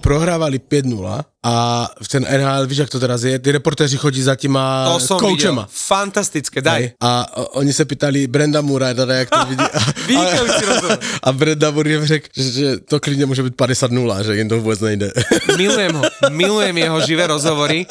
Prohrávali 5-0 a v ten NHL, víš, jak to teraz je, ty reportéři chodí za těma To som videl. Fantastické, daj. Hej. A oni se pýtali Brenda Mura, teda jak to vidí. A, Vynikajúci rozhovor. a Brenda Moore jim řekl, že, že to klidně může být 50-0, že jim to vůbec nejde. Milujem ho. Milujem jeho živé rozhovory.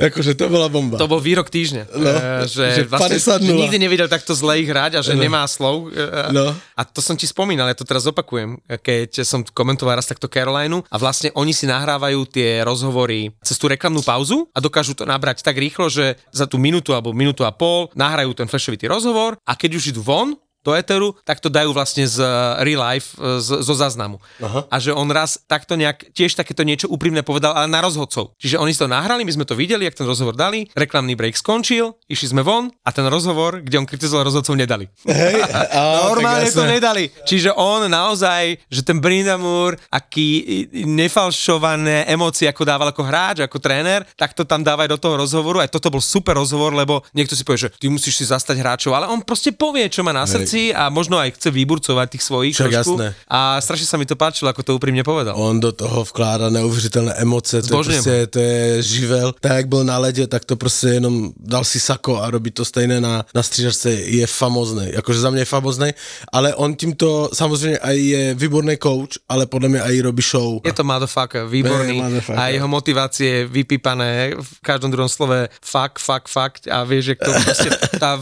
Jakože to byla bomba. To bol výrok týždňa. No, Eh, že, že vlastne, 50-0. že nikdy nevidel takto zle ich hrať a že No. nemá slov. Eh, No. A to som ti spomínal, ja to teraz opakujem, keď som komentoval raz takto Carolineu a vlastne oni si nahrávajú tie rozhovory cez tú reklamnú pauzu a dokážu to nabrať tak rýchlo, že za tú minútu alebo minútu a pol nahrajú ten flashovitý rozhovor a keď už idú von, do Eteru, tak to dajú vlastne z eh, real life, eh, z, zo záznamu. Aha. A že on raz takto nejak, tiež takéto niečo úprimné povedal, ale na rozhodcov. Čiže oni si to nahrali, my sme to videli, jak ten rozhovor dali, reklamný break skončil, išli sme von a ten rozhovor, kde on kritizoval rozhodcov, nedali. Hej, a, Normálne to nedali. Čiže on naozaj, že ten Brindamur, aký nefalšované emócie, ako dával ako hráč, ako tréner, tak to tam dávaj do toho rozhovoru. Aj toto bol super rozhovor, lebo niekto si povie, že ty musíš si zastať hráčov, ale on proste povie, čo má na srdci a možno aj chce vyburcovať tých svojich Však trošku. jasné. A strašne sa mi to páčilo, ako to úprimne povedal. On do toho vkládá neuvěřitelné emoce, to je, prostě, to je živel. Tak jak byl na ledě, tak to prostě jenom dal si sako a robí to stejné na, na střížačce, je famozný. Jakože za mě je famozný, ale on tímto samozřejmě aj je výborný coach, ale podle mě aj robí show. Je to motherfucker, výborný. Je motherfucker. A jeho motivácie vypípané v každom druhom slove fuck, fuck, fuck a vieš, že to proste, tá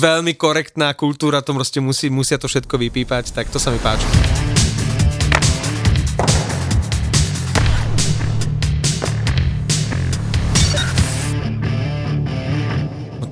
veľmi korektná kultúra to proste musí, musia to všetko vypípať, tak to sa mi páči.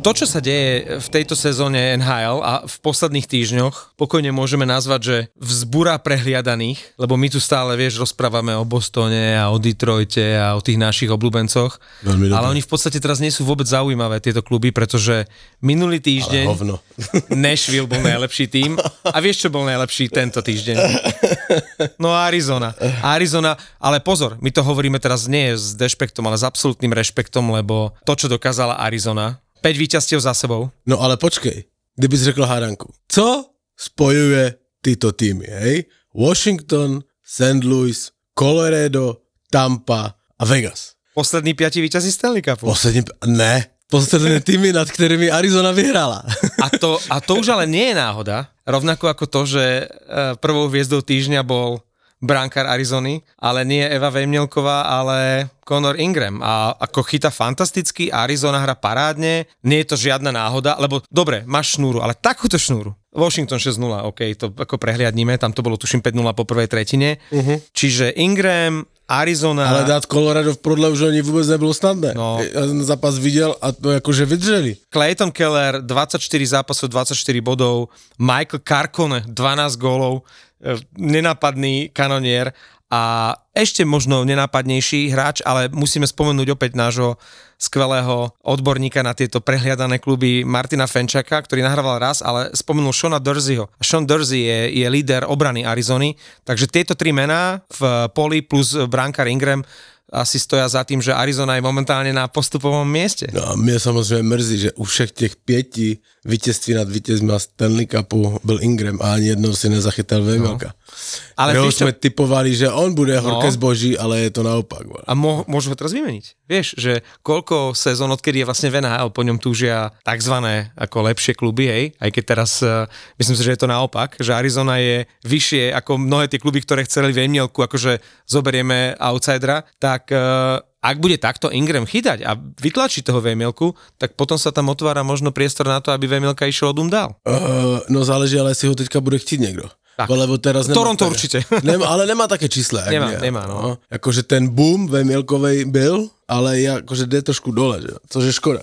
To, čo sa deje v tejto sezóne NHL a v posledných týždňoch, pokojne môžeme nazvať, že vzbúra prehliadaných, lebo my tu stále, vieš, rozprávame o Bostone a o Detroite a o tých našich obľúbencoch, Veľmi ale oni v podstate teraz nie sú vôbec zaujímavé, tieto kluby, pretože minulý týždeň. Nashville bol najlepší tým. A vieš, čo bol najlepší tento týždeň? No Arizona. Arizona, ale pozor, my to hovoríme teraz nie s dešpektom, ale s absolútnym rešpektom, lebo to, čo dokázala Arizona, 5 víťazstiev za sebou, No ale počkej, kdybys řekl hádanku, co spojuje tyto týmy, hej? Washington, St. Louis, Colorado, Tampa a Vegas. poslední piati víťazí Stanley Cupu. Poslední, ne, posledné týmy, nad kterými Arizona vyhrala. A to, a to už ale nie je náhoda. Rovnako ako to, že e, prvou hviezdou týždňa bol brankár Arizony, ale nie Eva Vejmielková, ale Conor Ingram. A ako chyta fantasticky, Arizona hra parádne, nie je to žiadna náhoda, lebo dobre, máš šnúru, ale takúto šnúru. Washington 6-0, OK, to ako prehliadnime, tam to bolo tuším 5-0 po prvej tretine. Uh-huh. Čiže Ingram, Arizona... Ale dát Colorado v prodloužení vůbec nebylo snadné. No. Já ten zápas viděl a to jakože vydrželi. Clayton Keller 24 zápasov, 24 bodov, Michael Carcone 12 gólov, e, nenápadný kanonier a ešte možno nenápadnejší hráč, ale musíme spomenúť opäť nášho skvelého odborníka na tieto prehliadané kluby Martina Fenčaka, ktorý nahrával raz, ale spomenul Shona Durseyho. A Sean Dursey je, je líder obrany Arizony, takže tieto tri mená v poli plus brankár Ingram asi stoja za tým, že Arizona je momentálne na postupovom mieste. No a mě samozřejmě mrzí, že u všech těch pěti vítězství nad vítězmi a Stanley Cupu byl Ingram a ani jednou si nezachytal Vejmelka. No. Ale Jeho vieš čo- typovali, že on bude horké No. zboží, ale je to naopak. A mo- môžu ho teraz vymeniť. Vieš, že koľko sezón, odkedy je vlastne v NHL, po ňom túžia takzvané ako lepšie kluby, hej, aj keď teraz uh, myslím si, že je to naopak, že Arizona je vyššie ako mnohé tie kluby, ktoré chceli Vejmielku, akože zoberieme outsidera, tak uh, ak bude takto Ingram chytať a vytlačí toho Vejmielku, tak potom sa tam otvára možno priestor na to, aby Vejmielka išiel odum dál. Uh, no záleží, ale jestli ho teďka bude chtít někdo. Tak. Lebo teraz nemá Toronto také- určite. Nemá, ale nemá také čísla. Nemá, my, nemá, no. Akože ten boom ve Mielkovej byl, ale je akože jde trošku dole, že? což je škoda.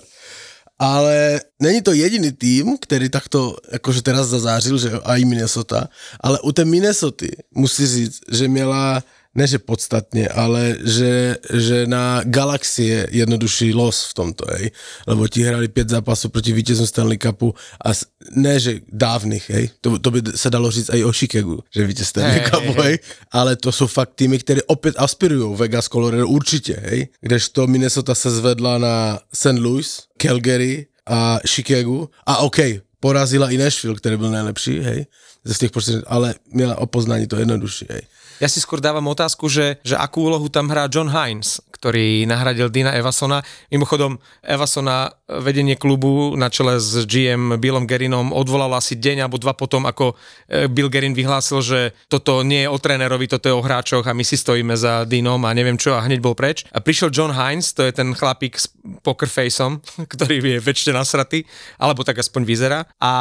Ale není to jediný tým, který takto akože teraz zazářil, že a i Minnesota, ale u té Minnesoty musí říct, že měla ne že podstatně, ale že, že na Galaxie jednodušší los v tomto, hej. Lebo ti hrali pět zápasů proti vítězům Stanley Cupu a s- ne, že dávnych, hej. To, to by se dalo říct i o Chicagu, že vítěz Stanley Cupu, hej. Ale to jsou fakt týmy, které opět aspirují. Vegas, Colorado určitě, hej. Kdežto Minnesota se zvedla na St. Louis, Calgary a Chicago. A OK, porazila i Nashville, který byl nejlepší, hej. Ze z těch počtů, ale měla o poznání to jednodušší, hej. Ja si skôr dávam otázku, že, že akú úlohu tam hrá John Hines, ktorý nahradil Dina Evasona. Mimochodom, Evasona vedenie klubu na čele s GM Billom Gerinom odvolal asi deň alebo dva potom, ako e, Bill Gerin vyhlásil, že toto nie je o trénerovi, toto je o hráčoch a my si stojíme za Dinom a neviem čo a hneď bol preč. A prišiel John Hines, to je ten chlapík s poker ktorý je väčšie nasratý, alebo tak aspoň vyzerá. A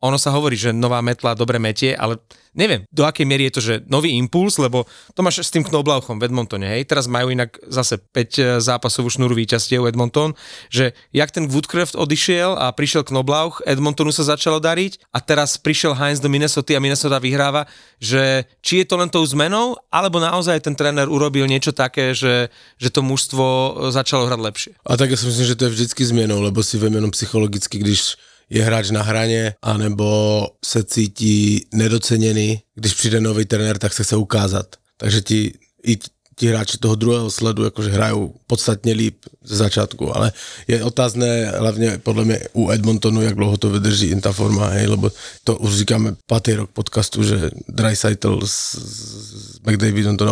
ono sa hovorí, že nová metla dobre metie, ale neviem, do akej miery je to, že nový impuls, lebo to máš s tým Knoblauchom v Edmontone, hej, teraz majú inak zase 5 zápasovú šnúru víťazstiev Edmonton, že jak ten Woodcraft odišiel a prišiel Knoblauch, Edmontonu sa začalo dariť a teraz prišiel Heinz do Minnesota a Minnesota vyhráva, že či je to len tou zmenou, alebo naozaj ten tréner urobil niečo také, že, že to mužstvo začalo hrať lepšie. A tak já si myslím, že to je vždycky změnou, lebo si jenom psychologicky, když je hráč na hraně, anebo se cítí nedoceněný, když přijde nový trenér, tak se chce ukázat. Takže ti, i ti- hráči toho druhého sledu jakože hrajou podstatně líp ze začátku, ale je otázné hlavně podle mě u Edmontonu, jak dlouho to vydrží in ta forma, hej, lebo to už říkáme pátý rok podcastu, že Dreisaitl s, s McDavidom to.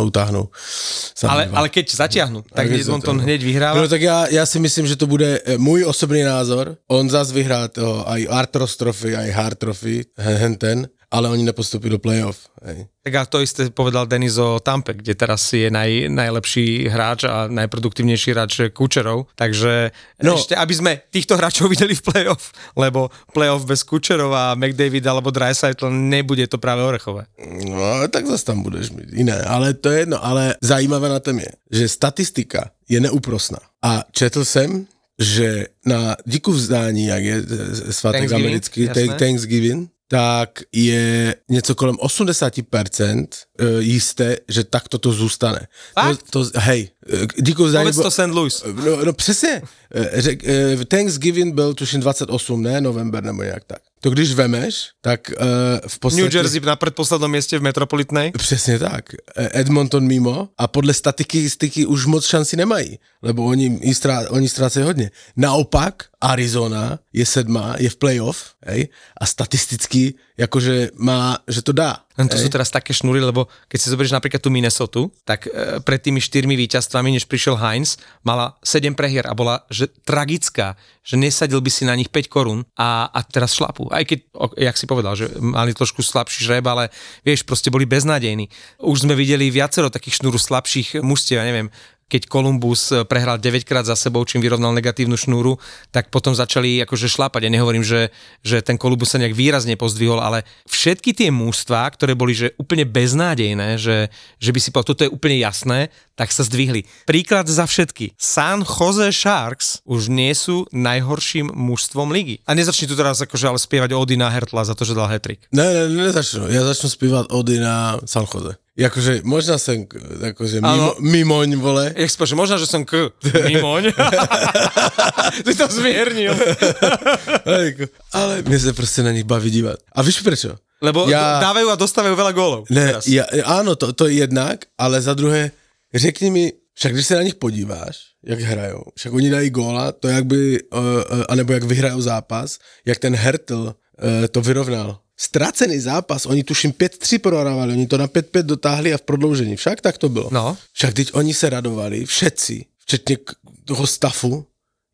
Sami Ale, ale keď zatiahnu, tak Edmonton to- hneď vyhráva. No tak já, já si myslím, že to bude eh, můj osobný názor. On zas vyhrá toho aj Artros Trophy, aj Hard Trophy, hen ten, ale oni nepostupí do playoff. Hej. Tak a to isté povedal Denis o Tampe, kde teraz je naj, najlepší hráč a najproduktívnejší hráč Kučerov. Takže no. Ešte, aby sme týchto hráčov videli v playoff, lebo playoff bez Kučerova, McDavid alebo Dreisaitl nebude to práve orechové. No, tak zase tam budeš mít jiné, ale to je jedno. Ale zajímavé na tom je, že statistika je neúprosná. A četl jsem, že na díku vzdání, jak je eh, svátek americký, jasné. Thanksgiving, tak je něco kolem 80% eh, jisté, že takto to zůstane. Fakt? To, to, hej, eh, díku vzdání... Povedz to St. Louis. No, no přesně. Eh, Řek, eh, Thanksgiving byl tuším 28, ne? November nebo nějak tak. To když vemeš, tak eh, v podstatě... New Jersey na predposlednom mieste v Metropolitnej. Přesně tak. Edmonton mimo a podle statistiky už moc šanci nemají, lebo oni, strá, oni ztrácejí hodně. Naopak Arizona je sedmá, je v playoff hej, a statisticky jakože má, že to dá. Len to hej. sú teraz také šnúry, lebo keď si zoberieš napríklad tú Minnesota, tak e, pred tými štyrmi víťazstvami, než prišiel Heinz, mala 7 prehier a bola že tragická, že nesadil by si na nich 5 korún a, a teraz šlapu. Aj keď, o, jak si povedal, že mali trošku slabší žreb, ale vieš, proste boli beznádejní. Už sme videli viacero takých šnúru slabších mužstiev, ja neviem, keď Columbus eh, prehral 9 krát za sebou, čím vyrovnal negatívnu šnúru, tak potom začali akože šlápať. Ja nehovorím, že, že ten Columbus sa nejak výrazne pozdvihol, ale všetky tie mústva, ktoré boli že úplne beznádejné, že, že by si povedal, toto je úplne jasné, tak sa zdvihli. Príklad za všetky. San Jose Sharks už nie sú najhorším mužstvom ligy. A nezačni tu teraz akože ale spievať Odina Hertla za to, že dal hetrik. Ne, ne, ne, nezačnu. Já začnu zpívat Ody na San Jose. Jakože možná jsem k- jakože mimo, mimoň, vole. Jak že možno, že som k mimoň. Ty to zmiernil. Ale mě se prostě na nich baví dívat. A víš prečo? Lebo Ja- dávajú a dostávajú veľa gólov. Ne, teraz. ja, áno, to, to je jednak, ale za druhé, řekni mi, však když se na nich podíváš, jak hrajou, však oni dají góla, to jak by, uh, uh, anebo jak vyhrajou zápas, jak ten Hertl uh, to vyrovnal. Ztracený zápas, oni tuším 5-3 prohrávali, oni to na 5-5 dotáhli a v prodloužení, však tak to bylo. No. Však teď oni se radovali, všetci, včetně toho stafu,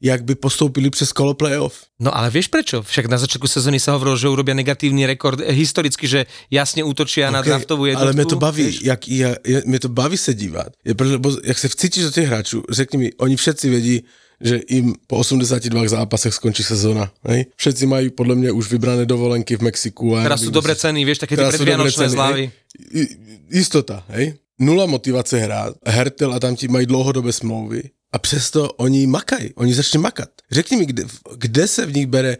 jak by postoupili přes kolo playoff. No ale vieš prečo? Však na začiatku sezóny sa hovorilo, že urobia negatívny rekord eh, historicky, že jasne útočia na Okay, draftovú jednotku. ale mě to baví, vieš? jak, jak, je, mě to baví se dívat. Je, protože, bo- jak se vcítíš do těch hráčů, řekni mi, oni všetci vědí, že im po 82 zápasech skončí sezóna. Hej? Všetci majú podľa mňa už vybrané dovolenky v Mexiku. A Teraz sú dobré ceny, vieš, také tie predvianočné zľavy. Istota, hej? Nula motivace hrát. Hertel a tam ti mají dlouhodobé smlouvy. A přesto oni makají, oni začali makat. Řekni mi, kde, kde se v nich bere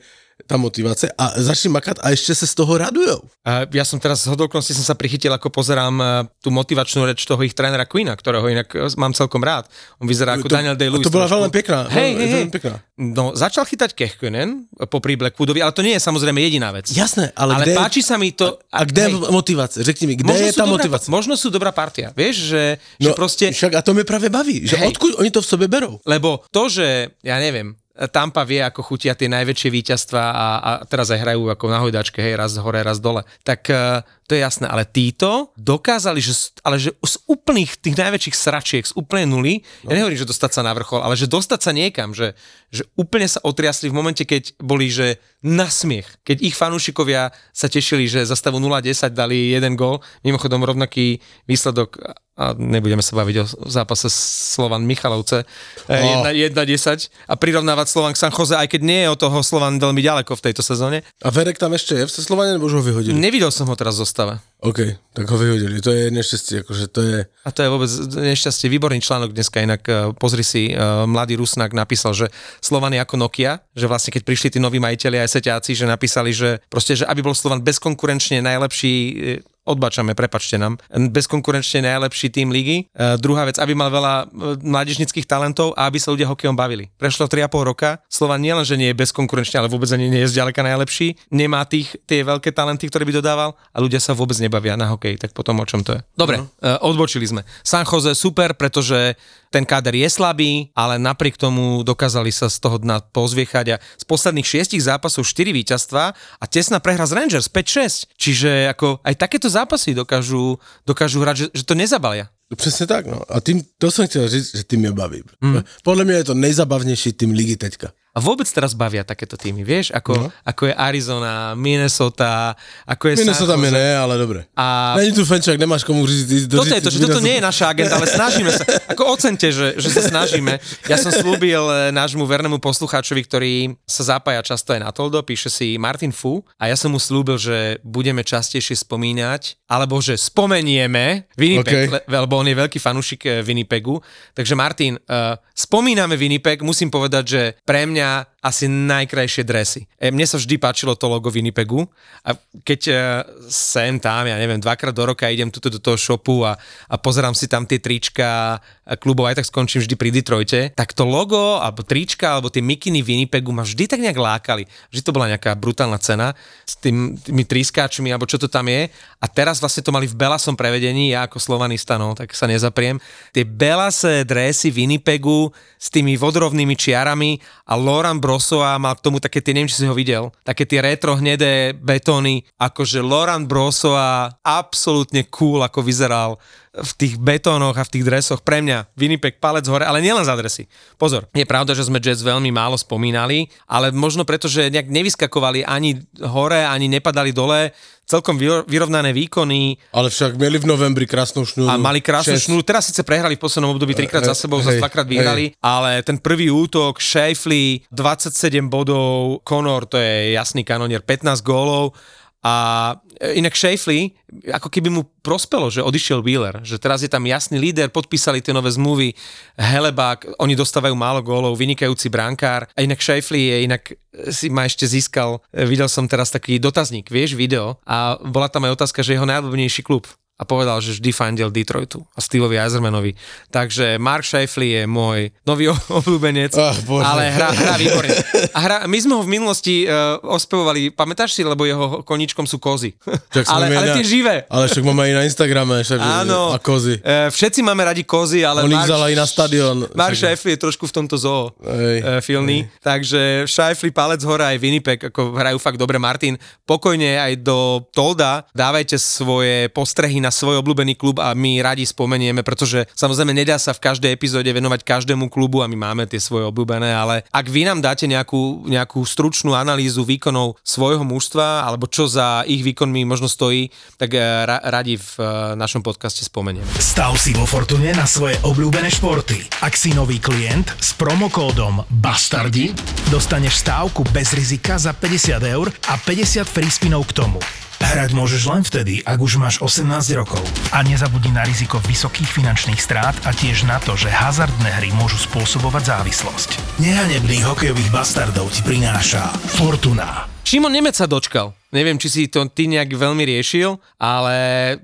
tá motivace a začali makat a ešte sa z toho radujou. A ja som teraz z hodokonosti som sa prichytil, ako pozerám e, tú motivačnú reč toho ich trénera Queena, ktorého inak e, mám celkom rád. On vyzerá ako To- Daniel a Day-Lewis. to bola veľmi pekná, Hej, hej, hej. pekná. No, začal chytať Kehkönen popri Blackwoodovi, ale to nie je samozrejme jediná vec. Jasné, ale, ale kde páči sa mi to... A kde hej, je motivace? Řekni mi, kde je sú tá dobrá, motivace? Možno sú dobrá partia, vieš, že, že proste... Však a to mi práve baví, že Hej. odkud oni to v sebe berou. Lebo to, že, ja neviem, Tampa vie, ako chutia tie najväčšie víťazstva a, a teraz aj hrajú ako na hojdačke, hej, raz hore, raz dole. Tak uh, to je jasné, ale títo dokázali, že, ale že z úplných tých najväčších sračiek, z úplnej nuly, no. ja nehovorím, že dostať sa na vrchol, ale že dostať sa niekam, že, že úplne sa otriasli v momente, keď boli, že na smiech. Keď ich fanúšikovia sa tešili, že za stavu 0-10 dali jeden gól, mimochodom rovnaký výsledok a nebudeme sa baviť o zápase Slovan Michalovce Oh. 1-10 a prirovnávať Slovan k San Jose, aj keď nie je od toho Slovan veľmi ďaleko v tejto sezóne. A Verek tam ešte je v Slovane, nebo už ho vyhodili? Nevidel som ho teraz v zostave. OK, tak ho vyhodili. To je nešťastie, akože to je... A to je vôbec nešťastie. Výborný článok dneska, inak eh, pozri si, eh, mladý Rusnak napísal, že Slovan je ako Nokia, že vlastne keď prišli tí noví majiteľi aj seťáci, že napísali, že proste, že aby bol Slovan bezkonkurenčne najlepší eh, odbačame, prepačte nám, bezkonkurenčne najlepší tým ligy. E, druhá vec, aby mal veľa e, mládežnických talentov a aby sa ľudia hokejom bavili. Prešlo 3,5 roka, Slovan nielen, že nie je bezkonkurenčne, ale vôbec ani nie je zďaleka najlepší, nemá tých, tie veľké talenty, ktoré by dodával a ľudia sa vôbec nebavia na hokej, tak potom o čom to je. Dobre, no. odbočili sme. San Jose super, pretože ten káder je slabý, ale napriek tomu dokázali sa z toho dna pozviechať a z posledných šiestich zápasov 4 víťazstva a tesná prehra z Rangers 5-6. Čiže ako aj takéto zápasy dokážu, dokážu hrať, že, že to nezabalia. Přesně tak, no. A tým, to jsem chtěl říct, že tým mě baví. Hmm. Podle mě je to nejzabavnější tým ligy teďka. A vôbec teraz bavia takéto týmy, vieš, ako, no. ako je Arizona, Minnesota, ako je Minnesota mi ne, ale dobre. A- Není tu fenčák, nemáš komu říct. Toto je to, že toto nie je naša agenda, ale snažíme sa. Ako ocente, že, že sa snažíme. Ja som slúbil eh, nášmu vernému poslucháčovi, ktorý sa zapája často aj na Toldo, píše si Martin Fu a ja som mu slúbil, že budeme častejšie spomínať, alebo že spomenieme Winnipeg, OK. okay. lebo on je veľký fanúšik eh, Winnipegu. Takže Martin, uh, spomíname Winnipeg, musím povedať, že pre mňa 家 asi najkrajšie dresy. E, Mne sa vždy páčilo to logo Winnipegu a keď e, sem tam, ja neviem, dvakrát do roka idem tuto do toho shopu a, a pozerám si tam tie trička klubov, aj tak skončím vždy pri Detroite, tak to logo, alebo trička, alebo tie mikiny Winnipegu ma vždy tak nejak lákali. Vždy to bola nejaká brutálna cena s tým, tými trískáčmi, alebo čo to tam je. A teraz vlastne to mali v belasom prevedení, ja ako slovanista, no, tak sa nezapriem. Tie belasé dresy Winnipegu s tými vodorovnými čiarami a Loran Brosoa mal k tomu také tie, neviem, či si ho videl, také tie retro hnedé betóny, akože Loran Brosoa absolútne cool, ako vyzeral v tých betónoch a v tých dresoch. Pre mňa Winnipeg palec hore, ale nielen za dresy. Pozor, je pravda, že sme Jets veľmi málo spomínali, ale možno preto, že nejak nevyskakovali ani hore, ani nepadali dole, celkom vyro- vyrovnané výkony Ale však měli v novembri krásnou šnúru. a mali krásnu Šesť. šnúru. Teraz síce prehrali v poslednom období trikrát za hej, sebou, zase hej, dvakrát vyhrali, ale ten prvý útok, Shafley, 27 bodov, Conor, to je jasný kanonier, 15 gólov a inak Shafley, ako keby mu prospelo, že odišiel Wheeler, že teraz je tam jasný líder, podpísali tie nové zmluvy, Helebák, oni dostávajú málo gólov, vynikajúci brankár. A inak Shafley je inak si ma ešte získal, videl som teraz taký dotazník, vieš, video a bola tam aj otázka, že jeho najobľúbenejší klub a povedal, že vždy fandil Detroitu a Steveovi Eisermanovi. Takže Mark Shifley je môj nový obľúbenec, Bože. ale hra, hra výborne. A hra, my sme ho v minulosti uh, ospevovali, pamätáš si, lebo jeho koníčkom sú kozy. Však ale, ale na- tie živé. Ale však máme aj na Instagrame, však, Áno. a kozy. E, všetci máme radi kozy, ale On Mark, aj na stadion. Mark Však- Shifley je trošku v tomto zoo Hej, e, filný. Takže Shifley, palec hore aj Winnipeg, ako hrajú fakt dobre. Martin, pokojne aj do Tolda dávajte svoje postrehy na na svoj obľúbený klub a my radi spomenieme, pretože samozrejme nedá sa v každej epizóde venovať každému klubu a my máme tie svoje obľúbené, ale ak vy nám dáte nejakú, nejakú stručnú analýzu výkonov svojho mužstva alebo čo za ich výkonmi možno stojí, tak eh, ra- radi v eh, našom podcaste spomeniem. Stav si vo Fortune na svoje obľúbené športy. Ak si nový klient s promokódom BASTARDI, dostaneš stávku bez rizika za 50 eur a 50 free spinov k tomu. Hrať môžeš len vtedy, ak už máš 18 rokov. A nezabudni na riziko vysokých finančných strát a tiež na to, že hazardné hry môžu spôsobovať závislosť. Nehanebných hokejových bastardov ti prináša Fortuna. Šimon Nemec sa dočkal. Neviem, či si to ty nejak veľmi riešil, ale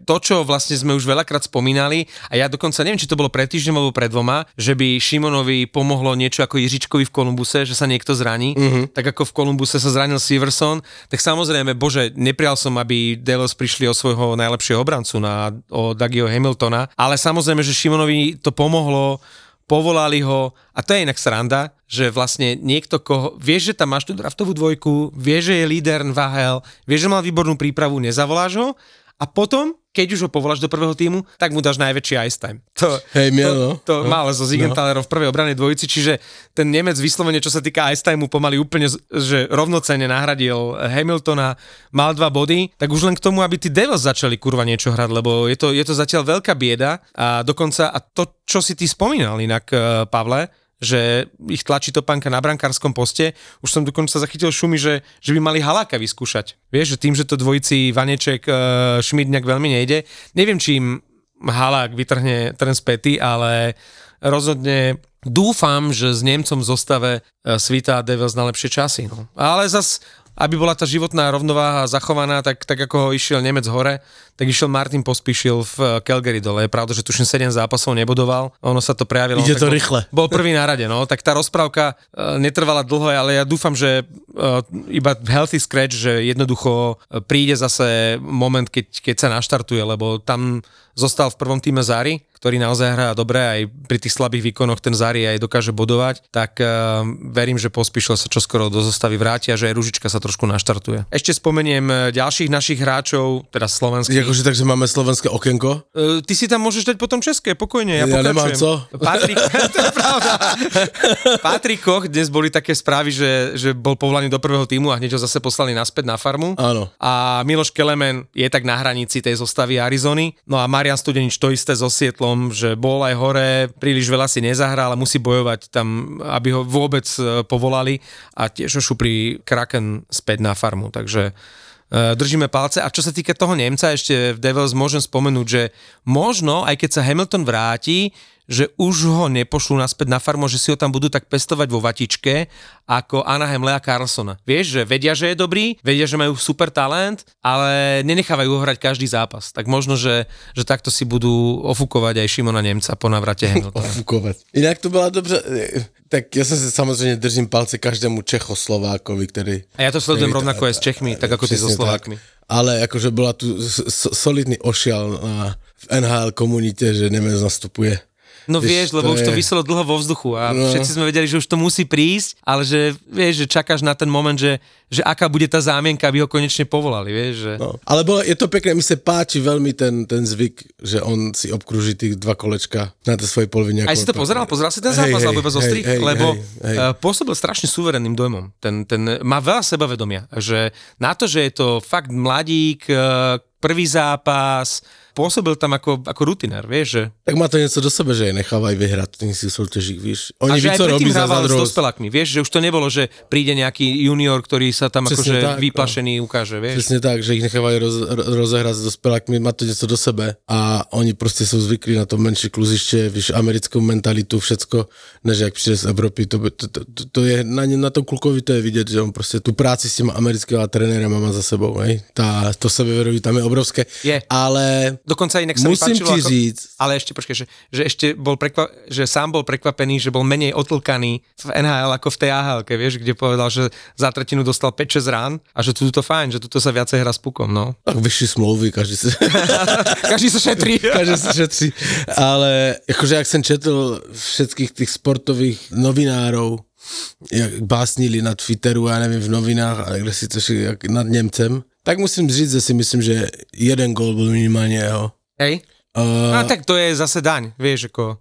to, čo vlastne sme už veľakrát spomínali, a ja dokonca neviem, či to bolo pred týždňom alebo pred dvoma, že by Šimonovi pomohlo niečo ako Jižičkovi v Kolumbuse, že sa niekto zraní, mm-hmm. tak ako v Kolumbuse sa zranil Severson, tak samozrejme, bože, neprijal som, aby Delos prišli o svojho najlepšieho obrancu na, o Dagio Hamiltona, ale samozrejme, že Šimonovi to pomohlo povolali ho. A to je inak sranda, že vlastne niekto, koho, vieš, že tam máš tú draftovú dvojku, vieš, že je líder Vahel, vieš, že mal výbornú prípravu, nezavoláš ho a potom, keď už ho povoláš do prvého týmu, tak mu dáš najväčší ice time. To, Hej, miel, to, no. to No. mal so Zigenthalerom v prvej obranej dvojici, čiže ten Nemec vyslovene, čo sa týka ice timeu, pomaly úplne, že rovnocene nahradil Hamiltona, mal dva body, tak už len k tomu, aby tí Devils začali kurva niečo hrať, lebo je to, je to zatiaľ veľká bieda a dokonca, a to, čo si ty spomínal inak, eh, Pavle, že ich tlačí topánka na brankárskom poste. Už som dokonca zachytil šumy, že, že by mali Haláka vyskúšať. Vieš, že tým, že to dvojici Vaneček, uh, Šmid nejak veľmi nejde. Neviem, či im Halák vytrhne ten späty, ale rozhodne dúfam, že s Nemcom v zostave uh, svítá Devils na lepšie časy. No. Ale zas aby bola tá životná rovnováha zachovaná, tak, tak ako ho išiel Nemec hore, tak išiel Martin Pospíšil v eh, Calgary dole. Je pravda, že tuším 7 zápasov nebudoval. Ono sa to prejavilo. Ide to bol, rýchle. Bol prvý na rade, no. Tak tá rozprávka uh, netrvala dlho, ale ja dúfam, že uh, iba healthy scratch, že jednoducho príde zase moment, keď, keď sa naštartuje, lebo tam zostal v prvom týme Zari, ktorý naozaj hrá dobre, aj pri tých slabých výkonoch ten Zari aj dokáže bodovať, tak uh, verím, že pospíšil sa čoskoro do zostavy vrátia, že aj Ružička sa trošku naštartuje. Ešte spomeniem eh, ďalších našich hráčov, teda slovenských. Akože takže máme slovenské okienko. Uh, ty si tam môžeš dať potom české, pokojne, ja, Ja nemám pokračujem. co. Patrik, to je pravda. Patrik Koch, dnes boli také správy, že, že bol povolaný do prvého týmu a hneď ho zase poslali naspäť na farmu. Áno. A Miloš Kelemen je tak na hranici tej zostavy Arizony. No a Marian Studenič to isté so Sietlom, že bol aj hore, príliš veľa si nezahral, ale musí bojovať tam, aby ho vôbec e, povolali a tiež ho šupli Kraken späť na farmu. Takže e, držíme palce. A čo sa týka toho Nemca, ešte v Devils môžem spomenúť, že možno, aj keď sa Hamilton vráti, že už ho nepošlú naspäť na farmu, že si ho tam budú tak pestovať vo vatičke, ako Anaheim Lea Carlsona. Vieš, že vedia, že je dobrý, vedia, že majú super talent, ale nenechávajú ho hrať každý zápas. Tak možno, že, že takto si budú ofúkovať aj Šimona Nemca po navrate Hamiltona. Fúkovať. Inak to byla dobře. Tak ja sa samozrejme držím palce každému Čechoslovákovi, ktorý... A ja to sledujem ktorý- rovnako aj s Čechmi, tak ako ty so Slovákmi. Tak. Ale akože bola tu solidný ošial na, v NHL komunite, že Nemec nastupuje. No vieš, lebo to už to je- vyselo dlho vo vzduchu a No. všetci sme vedeli, že už to musí prísť, ale že vieš, že čakáš na ten moment, že, že aká bude tá zámienka, aby ho konečne povolali, vieš, že... No. Ale bolo, je to pekné, mi sa páči veľmi ten, ten zvyk, že on si obkruží tých dva kolečka na tej svojej polovine. Aj si to pozeral, pozeral si ten zápas, hej, alebo iba zo hej, hej, lebo hej, hej. eh, pôsobil strašne suverenným dojmom. Ten, ten, má veľa sebavedomia, že na to, že je to fakt mladík, eh, prvý zápas, pôsobil tam ako, ako rutinár, vieš, že... Tak má to něco do sebe, že je nechávají vyhrať v tých súťažích, víš. Oni a že aj predtým hrával s druhou. dospelákmi, vieš, že už to nebolo, že príde nejaký junior, ktorý sa tam Přesně akože tak, no. vyplašený ukáže, vieš. Přesně tak, že ich nechávají roz, ro- rozehrát s dospělákmi, má to něco do sebe a oni prostě jsou zvyklí na to menší kluziště, víš, americkou mentalitu, všecko, než jak přijde z Evropy, to, to, to, to, je, na, na tom klukovi to je vidět, že on prostě tu práci s těma americkými trenérem má za sebou, hej, tá, to sebevedomí tam je obrovské, Je. ale Dokonca inak sa musím páčilo, ti ako, říct, ale ešte počkaj, že, že ešte bol prekva, že sám bol prekvapený, že bol menej otlkaný v NHL ako v tej AHL, vieš, kde povedal, že za tretinu dostal 5-6 rán a že tu to fajn, že tuto sa viacej hrá s pukom, no. tak vyšší smlouvy, každý si... Každý sa šetrí. Každý si šetří. Ale akože jak jsem četl všetkých tých sportových novinárov, jak básnili na Twitteru, já nevím, v novinách, a kde si to jak nad Němcem, tak musím říct, že si myslím, že jeden gol byl minimálně jeho. Hej? Uh, No tak to je zase daň, vieš, ako...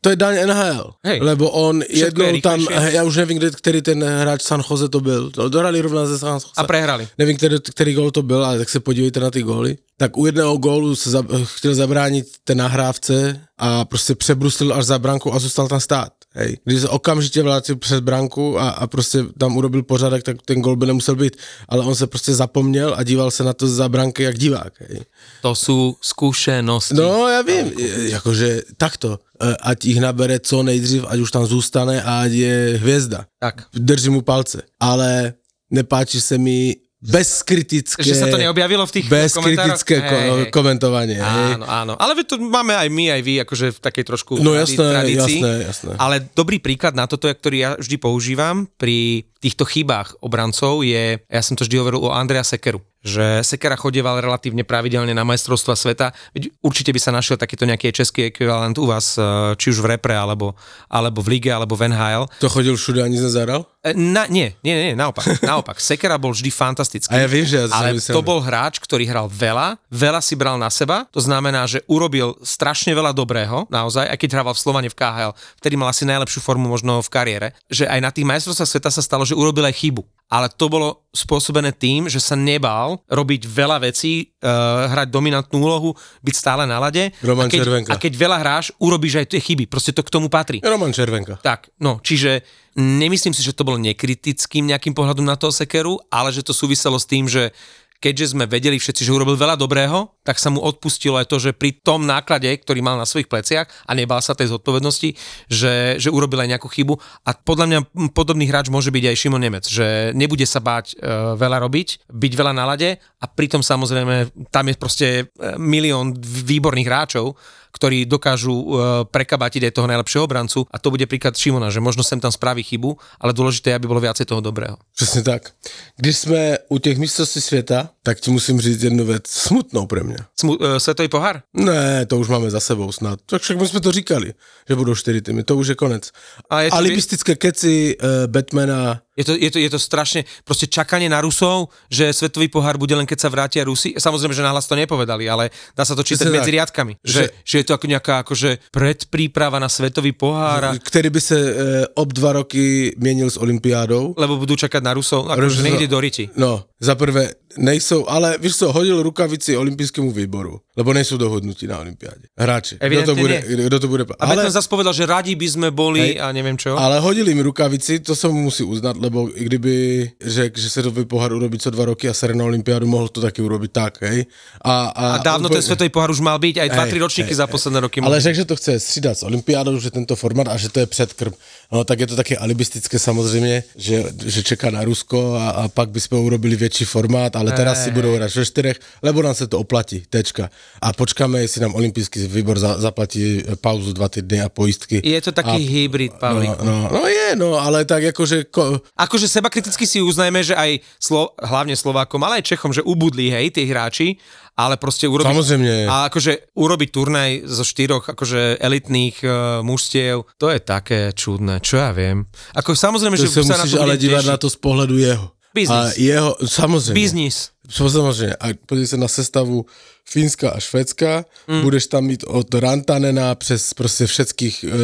to je daň NHL, Hej. lebo on Všetko je jednou tam, rýchlejšie. já už nevím, kde, který ten hráč San Jose to byl, to dohrali rovná ze San Jose. A prehrali. Nevím, který, který gól to byl, ale tak se podívejte na ty góly. Tak u jedného gólu se za, chtěl zabránit té nahrávce a prostě přebruslil až za branku a zůstal tam stát. Hej. Když se okamžitě vrátil přes branku a, a prostě tam urobil pořádek, tak ten gól by nemusel být. Ale on se prostě zapomněl a díval se na to za branky jak divák. Hej. To sú skúsenosti. No, já vím, jakože takto. E, Ať jich nabere co nejdřív, ať už tam zůstane a ať je hvězda. Tak. Držím mu palce. Ale nepáči se mi bezkritické... Že sa to neobjavilo v tých Bezkritické ko- Hej, hej. komentovanie. hej. Áno, áno. Ale to máme aj my, aj vy, akože v takej trošku No jasné, tradícii. jasné, jasné. Ale dobrý príklad na toto, ktorý ja vždy používam pri týchto chybách obrancov je, ja som to vždy hovoril o Andrea Sekeru, že Sekera chodieval relatívne pravidelne na majstrovstva sveta. Veď určite by sa našiel takýto nejaký český ekvivalent u vás, eh, či už v repre, alebo, alebo v lige, alebo v NHL. To chodil všude a nic nezaral? E, Na, nie, nie, nie, naopak. naopak. Sekera bol vždy fantastický. A ja viem, že ja to ale myslel. to bol hráč, ktorý hral veľa, veľa si bral na seba, to znamená, že urobil strašne veľa dobrého, naozaj, aj keď hrával v Slovane v KHL, vtedy mal asi najlepšiu formu možno v kariére, že aj na tých majstrovstvách sveta sa stalo, že urobil aj chybu. Ale to bolo spôsobené tým, že sa nebal robiť veľa vecí, uh, hrať dominantnú úlohu, byť stále na lade. Roman a keď, Červenka. a keď veľa hráš, urobíš aj tie chyby. Proste to k tomu patrí. Roman Červenka. Tak, no, čiže nemyslím si, že to bolo nekritickým nejakým pohľadom na toho Sekeru, ale že to súviselo s tým, že keďže sme vedeli všetci, že urobil veľa dobrého, tak sa mu odpustilo aj to, že pri tom náklade, ktorý mal na svojich pleciach a nebal sa tej zodpovednosti, že, že urobil aj nejakú chybu. A podľa mňa podobný hráč môže byť aj Šimon Nemec, že nebude sa báť e, veľa robiť, byť veľa na lade a pritom samozrejme tam je proste e, milión výborných hráčov, ktorí dokážu uh, prekabatiť aj toho najlepšieho obrancu a to bude príklad Šimona, že možno sem tam spraví chybu, ale dôležité je, aby bolo viacej toho dobrého. Přesně tak. Když jsme u těch mistrovství světa, tak ti musím říct jednu věc smutnou pre mňa. Smu- uh, svetový pohár? Ne, to už máme za sebou snad. Tak však my jsme to říkali, že budou čtyři týmy, to už je konec. A je Alibistické keci uh, Batmana, Je to, je, to, je to strašne, proste čakanie na Rusov, že svetový pohár bude len keď sa vrátia Rusi. Samozrejme, že nahlas to nepovedali, ale dá sa to čítať medzi tak. riadkami. Že, Že- že, je to ako nejaká akože predpríprava na svetový pohár, a, který by se uh, ob dva roky měnil s olympiádou. lebo budú čakať na Rusov, akože nejde do riti. No, za prvé nejsou, ale víš co, hodil rukavici olympijskému výboru, lebo nejsou dohodnutí na olympiádě. Hráči. Kdo to bude? nie. Kdo to bude? A ale, zase povedal, že radi by sme boli Hej. a neviem čo. Ale hodili im rukavici, to sa mu musí uznať, lebo i kdyby řekl, že svetový pohár urobí co dva roky a sere na olympiádu, mohol to taky urobiť tak, hej. A, a, A dávno ten svetový pohár už mal byť, aj 2-3 Hej, ročníky hej, za posledné roky. Ale řekl, že to chce střídat s olympiádou, že tento format a že to je předkrm. No tak je to také alibistické samozřejmě, že, že čeká na Rusko a, a pak bychom urobili větší formát, ale teraz si budou hrať ve čtyřech, lebo nám se to oplatí, tečka. A počkáme, jestli nám olympijský výbor za, zaplatí pauzu dva týdny a pojistky. Je to taký a, hybrid, no, Pavlík. no, no je, no, ale tak akože... Ko, Akože seba kriticky si uznajme, že aj Slo- hlavne Slovákom, ale aj Čechom, že ubudli, hej, tí hráči, ale proste urobiť... Samozrejme. A akože urobiť turnaj zo štyroch akože elitných uh, mužstiev, to je také čudné, čo ja viem. Ako samozrejme, to že sa na musíš to ale tešiť. na to z pohledu jeho. Business. A jeho, samozřejmě. Biznis. Samozřejmě. A podívej se na sestavu Fínska a Švédska, Mm. budeš tam mít od Rantanena přes prostě všetkých uh,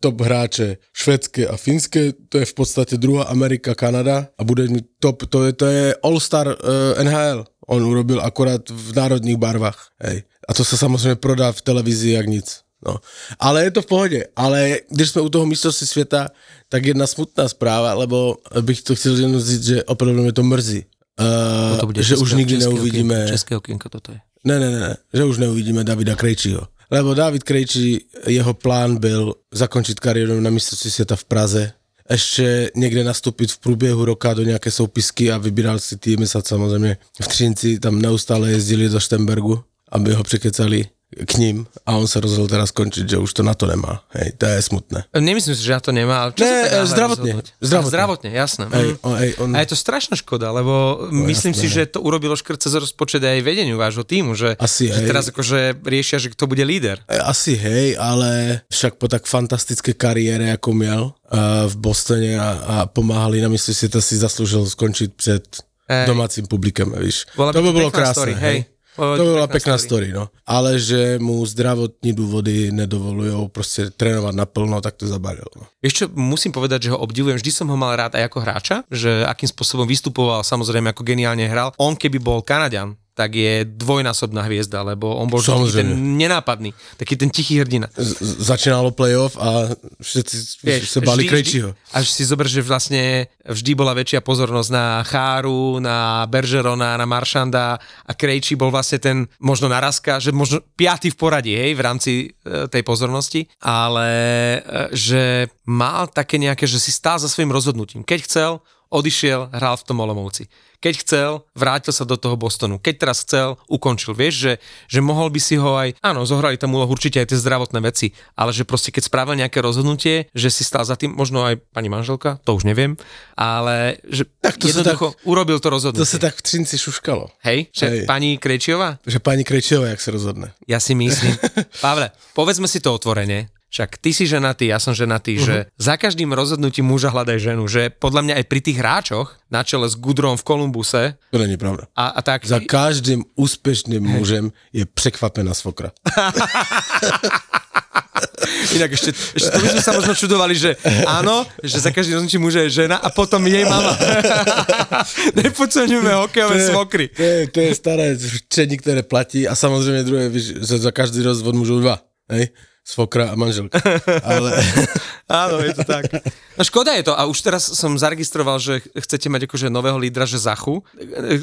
top hráče švédské a finské, to je v podstatě druhá Amerika, Kanada a budeš mít top, to je, to je All-Star uh, NHL. On urobil akorát v národních barvách. Hej. A to se samozřejmě prodá v televizi jak nic. No. Ale je to v pohodě. Ale když jsme u toho mistrovství světa, tak jedna smutná zpráva, lebo bych to chtěl jenom říct, že opravdu mě to mrzí. Uh, To bude že české- už nikdy české neuvidíme... Okienko, české okienko toto je. Ne, ne, ne, ne, že už neuvidíme Davida Krejčího. Lebo David Krejčí, jeho plán byl zakončit kariéru na mistrovství světa v Praze, ještě někde nastupit v průběhu roka do nějaké soupisky a vybíral si týmy, sa samozřejmě v Třinci tam neustále jezdili do Štembergu, aby ho překecali k ním a on se rozhodl teda skončit, že už to na to nemá. Hej, to je smutné. Nemyslím si, že na to nemá. Ale čo Ne, sa zdravotne, zdravotne. Zdravotne, jasné. Hej, Mm. on, hej, on, A je to strašná škoda, lebo myslím si, jasné, že to urobilo škrt cez rozpočet aj vedeniu vášho týmu, že, Asi, že hej. teraz akože riešia, že kto bude líder. Asi hej, ale však po tak fantastické kariére, ako měl uh, v Bostone a, a pomáhali na mistrovství světa si zaslúžil skončiť před Hej. domácím publikem, víš. Bola to by to bolo krásne, story, hej. hej. To bola pekná story, no. Ale že mu zdravotní dôvody nedovolujú proste trénovať naplno, tak to zabalil. No. Čo, musím povedať, že ho obdivujem, vždy som ho mal rád aj ako hráča, že akým spôsobom vystupoval, samozrejme ako geniálne hral. On keby bol Kanadian, tak je dvojnásobná hviezda, lebo on bol vždy ten nenápadný, taký ten tichý hrdina. Z- začínalo playoff a všetci Vieš, sa bali Krejčího. Až si zober, že vlastne vždy bola väčšia pozornosť na Cháru, na Bergerona, na Maršanda a Krejčí bol vlastne ten možno narazka, že možno piatý v poradí, hej, v rámci e, tej pozornosti, ale e, že mal také nejaké, že si stál za svojim rozhodnutím. Keď chcel, odišiel, hral v tom Olomouci. Keď chcel, vrátil sa do toho Bostonu. Keď teraz chcel, ukončil. Vieš, že, že mohol by si ho aj, áno, zohrali tam úlohu určite aj tie zdravotné veci, ale že proste keď spravil nejaké rozhodnutie, že si stál za tým, možno aj pani manželka, to už neviem, ale že tak to jednoducho tak, urobil to rozhodnutie. To sa tak v Trinci šuškalo. Hej, že Hej. pani Krejčiová? Že pani Krejčiová, jak sa rozhodne. Ja si myslím. Pavle, povedzme si to otvorene však ty si ženatý, ja som ženatý, uh-huh. že za každým rozhodnutím muža hľadaj ženu, že podľa mňa aj pri tých hráčoch, na čele s Gudrom v Kolumbuse. To není pravda. A, a tak... Za každým úspešným mužem je prekvapená svokra. Inak ešte, ešte to by sme sa možno čudovali, že áno, že za každým rozhodnutím muža je žena a potom jej mama. Nepodceňujeme hokejové to je, svokry. To je, to je staré čení, ktoré platí a samozrejme druhé, že za každý rozvod mužov dva. Hej? Svokra a manželka. Ale... Áno, je to tak. No škoda je to. A už teraz som zaregistroval, že chcete mať akože nového lídra, že Zachu.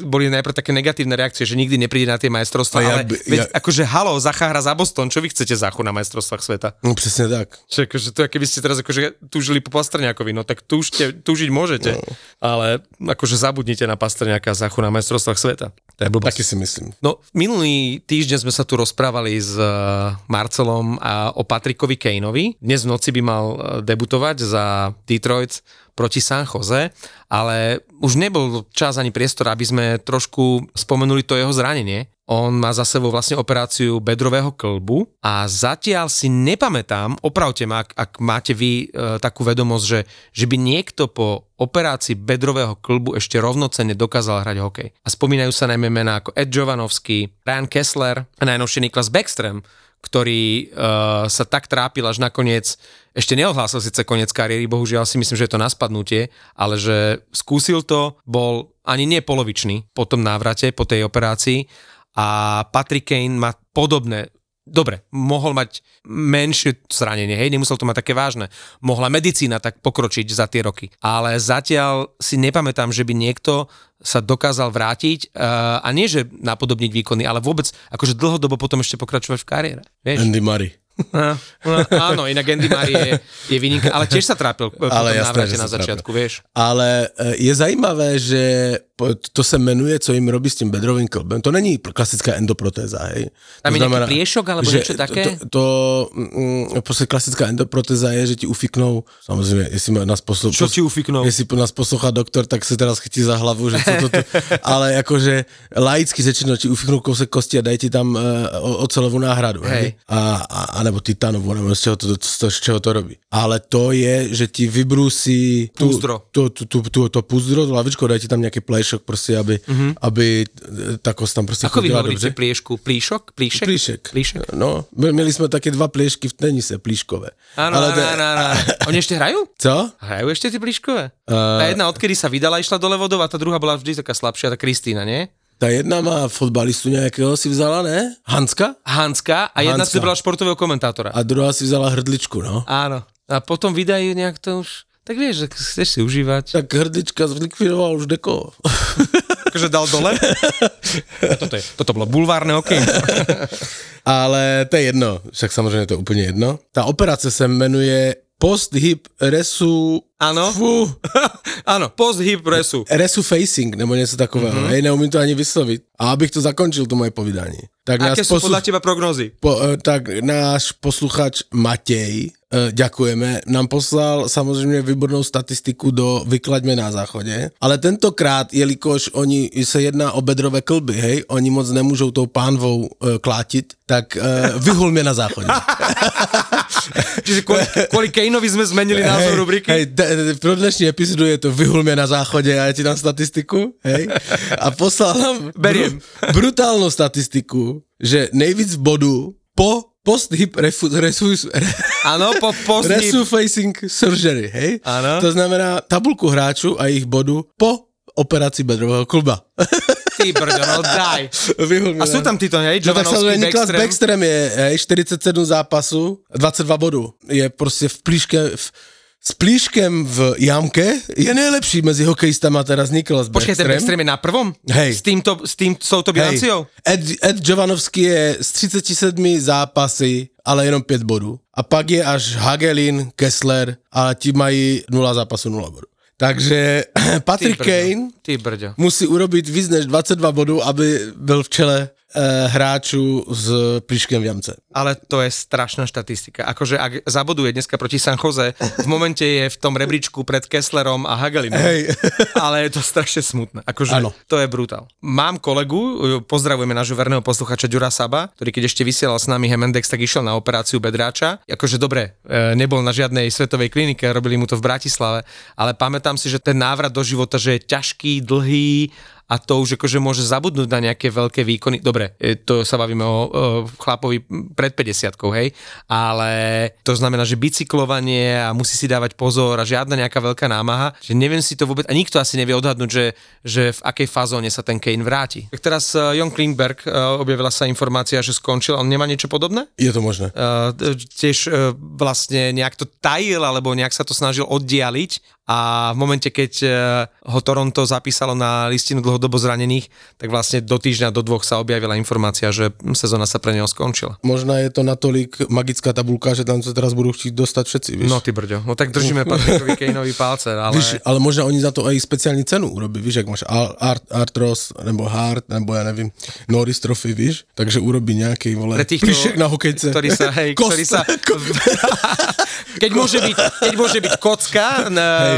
Boli najprv také negatívne reakcie, že nikdy nepríde na tie majstrovstvá, ja, ale veď, ja... akože halo, Zacha hra za Boston, čo vy chcete Zachu na majstrovstvách sveta? No presne tak. Čiže akože to, keby ste teraz akože túžili po Pastrňákovi, no tak túžte, túžiť môžete, no. ale akože zabudnite na Pastrňáka Zachu na majstrovstvách sveta. To je blbosť. Taky si myslím. No, minulý týždeň sme sa tu rozprávali s uh, Marcelom a o Patrikovi Kaneovi. Dnes v noci by mal uh, debutovať za Detroit proti San Jose, ale už nebol čas ani priestor, aby sme trošku spomenuli to jeho zranenie. On má za sebou vlastne operáciu bedrového klbu a zatiaľ si nepamätám, opravte ma, ak, ak máte vy e, takú vedomosť, že, že by niekto po operácii bedrového klbu ešte rovnocenne dokázal hrať hokej. A spomínajú sa najmä mená ako Ed Jovanovský, Ryan Kessler a najnovšie Niklas Backstrom, ktorý uh, sa tak trápil až nakoniec, ešte neohlásil síce koniec kariéry, bohužiaľ si myslím, že je to na spadnutie, ale že skúsil to, bol ani nie polovičný po tom návrate, po tej operácii a Patrick Kane má podobné dobre, mohol mať menšie zranenie, hej, nemusel to mať také vážne. Mohla medicína tak pokročiť za tie roky. Ale zatiaľ si nepamätám, že by niekto sa dokázal vrátiť uh, a nie, že napodobniť výkony, ale vôbec akože dlhodobo potom ešte pokračovať v kariére. Vieš? Andy Murray. No, no, áno, inak Andy Murray je, je vynikajúci, ale tiež sa trápil ale jasné, na začiatku, trápil. vieš. Ale e, je zajímavé, že to se jmenuje, co jim robí s tím bedrovým klbem. To není klasická endoprotéza, hej. Tam to je znamená, nejaký priešok alebo niečo také? To, to, to mm, klasická endoprotéza je, že ti ufiknou, samozrejme, jestli nás poslucha... Čo ti ufiknou? Jestli nás poslucha doktor, tak se teraz chytí za hlavu, že co to, to ale akože laicky řečeno ti ufiknú kousek kosti a daj ti tam uh, ocelovú náhradu, hej. hej? A, a, a nebo titanovú, nebo z čeho to, to, z čeho to robí. Ale to je, že ti vybrúsi... Púzdro. To, to, to, to, to púzdro, to lavičko, daj ti tam nejaký pleš pliešok proste, aby, uh-huh. aby tá kost tam proste Ako vy hovoríte dobře. pliešku? Plíšok? Plíšek? Plíšek. Plíšek. No, mieli sme také dva pliešky v tenise, plíškové. Áno, áno, áno. Oni ešte hrajú? Co? Hrajú ešte tie plíškové? Uh... Tá jedna odkedy sa vydala, išla dole vodou a tá druhá bola vždy taká slabšia, tá Kristýna, nie? Tá jedna má fotbalistu nejakého si vzala, ne? Hanska? Hanska a jedna Hanska. si brala športového komentátora. A druhá si vzala hrdličku, no. Áno. A potom vydajú nejak to už... Tak vieš, že chceš si užívať. Tak hrdlička zlikvidoval už deko. akože dal dole. Toto, je, toto bolo bulvárne okej. Ale to je jedno, však samozrejme to je úplne jedno. Tá operácia sa menuje post-hip resu... Áno. Fú. Áno, post-hip resu. Resu facing, nebo niečo takového. Mm-hmm. Hej, neumím to ani vysloviť. A abych to zakončil, to moje povídanie. Tak Aké sú posluch... podľa teba prognozy? Po, uh, tak náš posluchač Matej ďakujeme. Nám poslal samozřejmě výbornou statistiku do Vyklaďme na záchodě, ale tentokrát, jelikož oni se jedná o bedrové klby, hej, oni moc nemůžou tou pánvou e, klátit, tak e, vyhul mě na záchodě. Čiže kvôli, kvôli Kaneovi sme zmenili názov Hej, rubriky? Hej, de, de, pro dnešní epizodu je to Vyhul mě na záchodě a já ti dám statistiku. Hej. A poslal nám Beriem. brutálnu statistiku, že nejvíc bodů po post-hip refu, Áno, po post resurfacing surgery, hej? Áno. To znamená tabulku hráčů a jejich bodů po operaci bedrového kluba. Ty brďo, no daj. A sú tam títo, hej? No tak samozřejmě Niklas. Backstream je hej, 47 zápasů, 22 bodů. Je prostě v plíške, v, s plíškem v jamke je nejlepší mezi hokejistama teraz Niklas Počkaj, ten Backstream je na prvom? Hej. S, týmto, s, tým, s touto bilanciou? Ed, Ed Jovanovský je z 37 zápasy, ale jenom 5 bodů. A pak je až Hagelin, Kessler a ti mají 0 zápasu, 0 bodů. Takže Patrick brďo. Kane Ty brďo. musí urobit víc než 22 bodů, aby byl v čele eh, hráčů s plíškem v jamce. Ale to je strašná štatistika. Akože ak zaboduje dneska proti San Jose, v momente je v tom rebríčku pred Kesslerom a Hagelinom. Hej. Ale je to strašne smutné. Akože Áno. to je brutál. Mám kolegu, pozdravujeme nášho verného posluchača Ďura Saba, ktorý keď ešte vysielal s nami Hemendex, tak išiel na operáciu bedráča. Akože dobre, e, nebol na žiadnej svetovej klinike, robili mu to v Bratislave, ale pamätám si, že ten návrat do života, že je ťažký, dlhý, a to už akože môže zabudnúť na nejaké veľké výkony. Dobre, e, to sa bavíme o, chlapovi pred 50 hej, ale to znamená, že bicyklovanie a musí si dávať pozor a žiadna nejaká veľká námaha, že neviem si to vôbec, a nikto asi nevie odhadnúť, že, že v akej fazóne sa ten Kane vráti. Tak teraz uh, Jon Klingberg, uh, objavila sa informácia, že skončil, on nemá niečo podobné? Je to možné. Uh, tiež uh, vlastne nejak to tajil, alebo nejak sa to snažil oddialiť a v momente, keď uh, ho Toronto zapísalo na listinu dlhodobo zranených, tak vlastne do týždňa, do dvoch sa objavila informácia, že sezóna sa pre neho skončila. Možná je to natolik magická tabulka, že tam sa teraz budú chtít dostať všetci, víš? No ty brďo, no tak držíme Patrickovi Kaneovi palce, ale... Víš, ale možná oni za to aj speciální cenu urobí, víš, jak máš Ar- Art, Artros, nebo Hart, nebo ja nevím, Norris Trophy, víš, takže urobí nejaký, vole, Pre týchto, na hokejce. Ktorý sa, hej, Kost. ktorý sa... keď, môže byť, keď môže byť kocka na,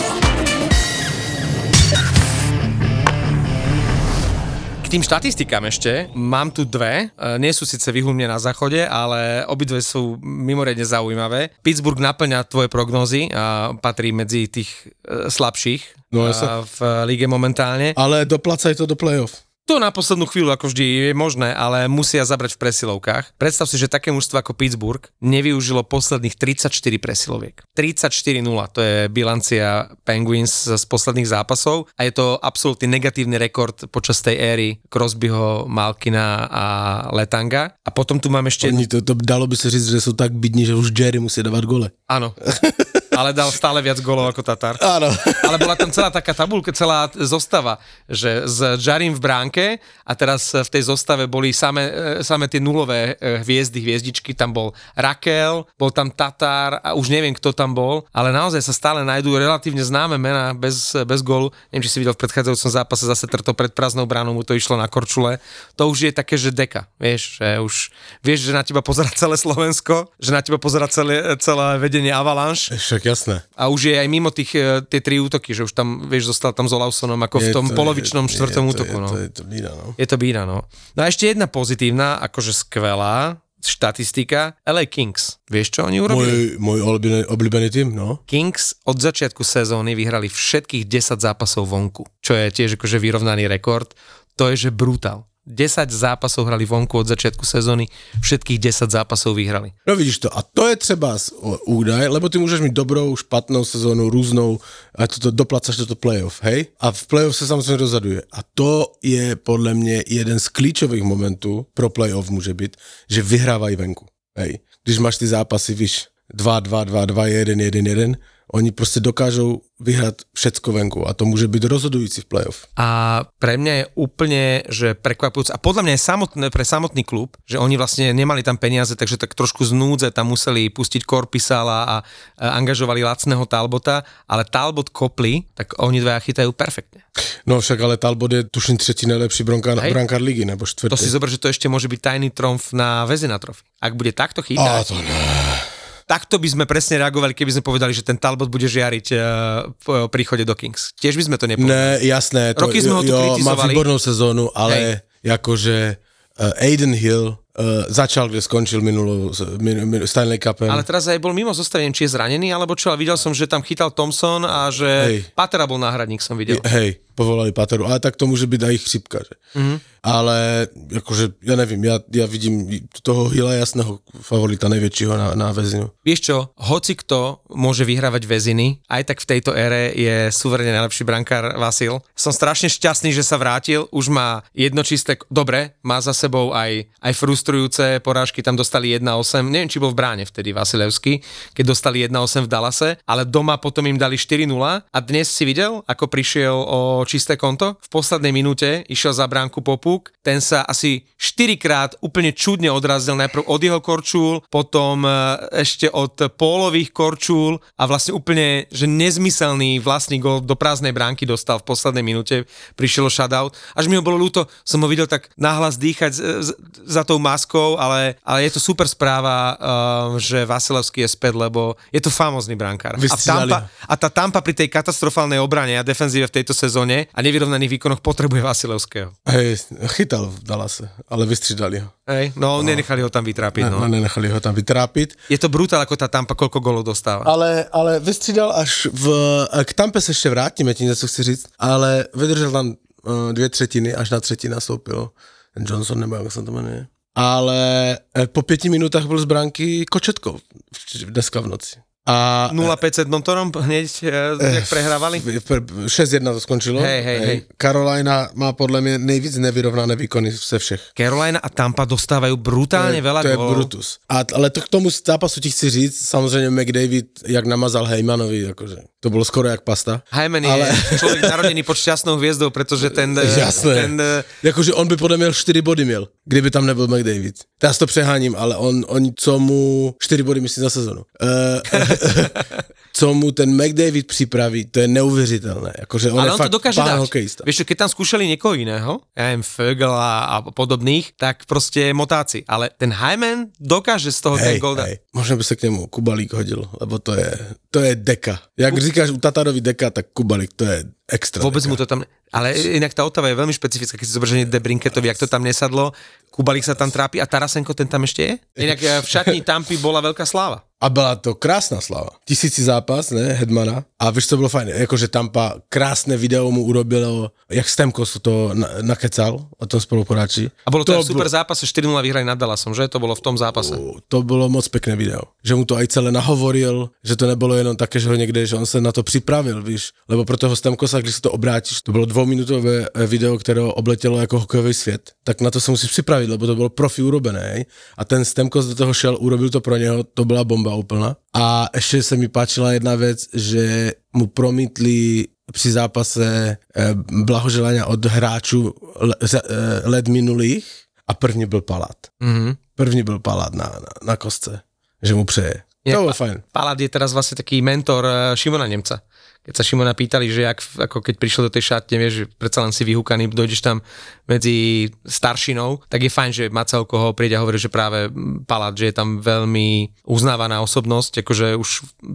K tým štatistikám ešte, mám tu dve, e, nie sú síce vyhumne na záchode, ale obidve sú mimoriadne zaujímavé. Pittsburgh naplňa tvoje prognózy a patrí medzi tých e, slabších No, e, jasne. v lige momentálne. Ale doplacaj to do play-off. To na poslednú chvíľu ako vždy je možné, ale musia zabrať v presilovkách. Predstav si, že také mužstvo ako Pittsburgh nevyužilo posledných 34 presiloviek. 34-0, to je bilancia Penguins z posledných zápasov a je to absolútny negatívny rekord počas tej éry Crosbyho, Malkina a Letanga. A potom tu mám ešte... Oni to, to dalo by se říct, že jsou tak bidní, že už Jerry musí dávat gole. Áno. ale dal stále viac golov ako Tatar. Áno. Ale bola tam celá taká tabulka, celá zostava, že s Jarim v bránke a teraz v tej zostave boli same, e, same tie nulové e, hviezdy, hviezdičky, tam bol Rakel, bol tam Tatar a už neviem, kto tam bol, ale naozaj sa stále nájdú relatívne známe mená bez, bez gólu. Neviem, či si videl v predchádzajúcom zápase zase trto pred prázdnou bránou, mu to išlo na korčule. To už je také, že deka, vieš, že už vieš, že na teba pozera celé Slovensko, že na teba pozera celé, celé vedenie Avalanche Však jasné. a už je aj mimo tých, e, tie tri útoky, že už tam, vieš, zostal tam s Olausonom ako v Je tom to- polovičnom je- štvrtom je to- útoku. Je no. to, je to bída, no. Je to bída, no. No a ešte jedna pozitívna, akože skvelá štatistika, LA Kings. Vieš, čo oni urobili? Môj, môj oblíbený, oblíbený tým, no. Kings od začiatku sezóny vyhrali všetkých 10 zápasov vonku, čo je tiež akože vyrovnaný rekord. To je, že brutál. 10 zápasov hrali vonku od začiatku sezóny, všetkých 10 zápasov vyhrali. No vidíš to, a to je třeba údaj, lebo ty môžeš mít dobrou, špatnou sezónu, různou, a toto doplacaš toto playoff, hej? A v playoff se samozřejmě rozhoduje. A to je podle mě jeden z klíčových momentů pro playoff může být, že vyhrávají venku, hej? Když máš ty zápasy, víš, 2, 2, 2, 2, 1, 1, 1, oni prostě dokážou vyhrať všetko venku a to môže byť rozhodující v playoff. A pre mňa je úplne, že prekvapujúce, a podľa mňa je samotné, pre samotný klub, že oni vlastne nemali tam peniaze, takže tak trošku z núdze tam museli pustiť Korpisala a, a angažovali lacného Talbota, ale Talbot kopli, tak oni dvaja chytajú perfektne. No však ale Talbot je tuším třetí nejlepší brankár, Hej. brankár ligy, nebo štvrtý. To si zober, že to ešte môže byť tajný tromf na Vezina trofy. Ak bude takto A chytať, to ne. Takto by sme presne reagovali, keby sme povedali, že ten Talbot bude žiariť uh, po príchode do Kings. Tiež by sme to nepovedali. Ne, jasné, to, Roky sme ho tu jo, má kritizovali. výbornou sezónu, ale jakože uh, Aiden Hill uh, začal, kde skončil minulou min, min, Stanley Cupem. Ale teraz aj bol mimo zostavenia, či je zranený, alebo čo, ale videl som, že tam chytal Thompson a že Hej. Patera bol náhradník, som videl. Hej, povolali Pateru, ale tak to môže byť aj ich chřipka, že? Mhm. Mm-hmm. Ale akože, ja nevím, ja, ja vidím toho Hilla jasného favorita najväčšieho na, na väzinu. Vieš čo, hoci kto môže vyhrávať väziny, aj tak v tejto ére je suverene najlepší brankár Vasil. Som strašne šťastný, že sa vrátil, už má jedno čisté, dobre, má za sebou aj, aj frustrujúce porážky, tam dostali 1-8, neviem, či bol v bráne vtedy Vasilevský, keď dostali 1-8 v Dallase, ale doma potom im dali 4-0 a dnes si videl, ako prišiel o čisté konto? V poslednej minúte išiel za bránku Popuk, ten sa asi 4 krát úplne čudne odrazil, najprv od jeho korčúl, potom e, ešte od pólových korčúl a vlastne úplne, že nezmyselný vlastný gol do prázdnej bránky dostal v poslednej minúte, prišiel o shutout. Až mi ho bolo ľúto, som ho videl tak nahlas dýchať za tou maskou, ale, ale je to super správa, uh, že Vasilevský je späť, lebo je to famózny brankár. A, Tampa, a tá Tampa pri tej katastrofálnej obrane a defenzíve v tejto sezóne a nevyrovnaných výkonoch potrebuje Vasilevského. Hej, chytal v Dallase, ale vystřídali ho. Hej, no, nechali ho tam vytrápiť. No. No. Nenechali ho tam vytrápiť. Je to brutál, ako tá Tampa koľko golov dostáva. Ale, ale vystřídal až v... K Tampe se ještě vrátíme, tím něco chci říct, ale vydržel tam uh, dvě třetiny, až na třetí nastoupil ten Johnson, nebo jak se to jmenuje. Ale eh, po pěti minutách byl z bránky Kočetkou v- dneska v noci. A 0-5 s Edmontonom hneď, eh, jak prehrávali? v- v- 6-1 to skončilo. Hej, hej, hej. Carolina má podle mě nejvíc nevyrovnané výkony ze všech. Carolina a Tampa dostávajú brutálne to je, veľa to je golov. Brutus. A, ale to k tomu zápasu ti chci říct, samozřejmě McDavid, jak namazal Heymanovi, jakože to bylo skoro jak pasta. Hyman Ale- je človek narodený pod šťastnou hviezdou, pretože ten... eh, Jasné. Ten, Jakože on by podle mě měl 4 body měl, kdyby tam nebyl McDavid. Si to přeháním, ale on, on co mu 4 body myslím za sezonu. Uh, co mu ten McDavid připraví, to je neuvěřitelné. Jakože on ale je on to fakt dokáže pán dať. hokejista. Vieš čo, keď tam skúšali niekoho iného, ja neviem, Fögel a, podobných, tak proste motáci. Ale ten Hyman dokáže z toho ten Hej, gol dať. hej, možná by se k němu Kubalík hodil, lebo to je, to je deka. Jak říkáš u Tatarovi deka, tak Kubalík to je extra Vôbec deka. mu to tam... Ale inak tá Otava je veľmi špecifická, keď si zoberieš Debrinketovi, jak to tam nesadlo, Kubalík sa tam trápi a Tarasenko ten tam ešte je? Inak eh, v šatni Tampy bola veľká sláva. A byla to krásná slava. Tisíci zápas, ne, Hedmana. A víš, co bylo fajn? Jakože Tampa krásné video mu urobilo, jak Stemkos to na, nakecal o tom spoluporáči. A bolo to, to To super zápas, 4-0 vyhrali nad Dallasom, že? To bolo v tom zápase. To bylo moc pěkné video. Že mu to aj celé nahovoril, že to nebylo jenom také, že ho někde, že on se na to připravil, víš. Lebo pro toho Stemkosa, když si to obrátíš, to bylo dvouminutové eh, video, které obletělo jako hokejový svět, tak na to se musíš připravit, lebo to bylo profi urobené. hej. A ten Stemkos do toho šel, urobil to pro něho, to byla bomba úplná. A ještě se mi páčila jedna věc, že mu promítli při zápase eh, blahoželania od hráčů le, za- eh, let minulých a první byl Palát. Mhm. První byl Palát na, na, na kostce, že mu přeje. Inak To bolo fajn. Palad je teraz vlastne taký mentor Šimona Nemca. Keď sa Šimona pýtali, že jak, ako keď prišiel do tej šatne, vieš, že predsa len si vyhúkaný, dojdeš tam medzi staršinou, tak je fajn, že má celkoho príde a hovorí, že práve Palad, že je tam veľmi uznávaná osobnosť, akože už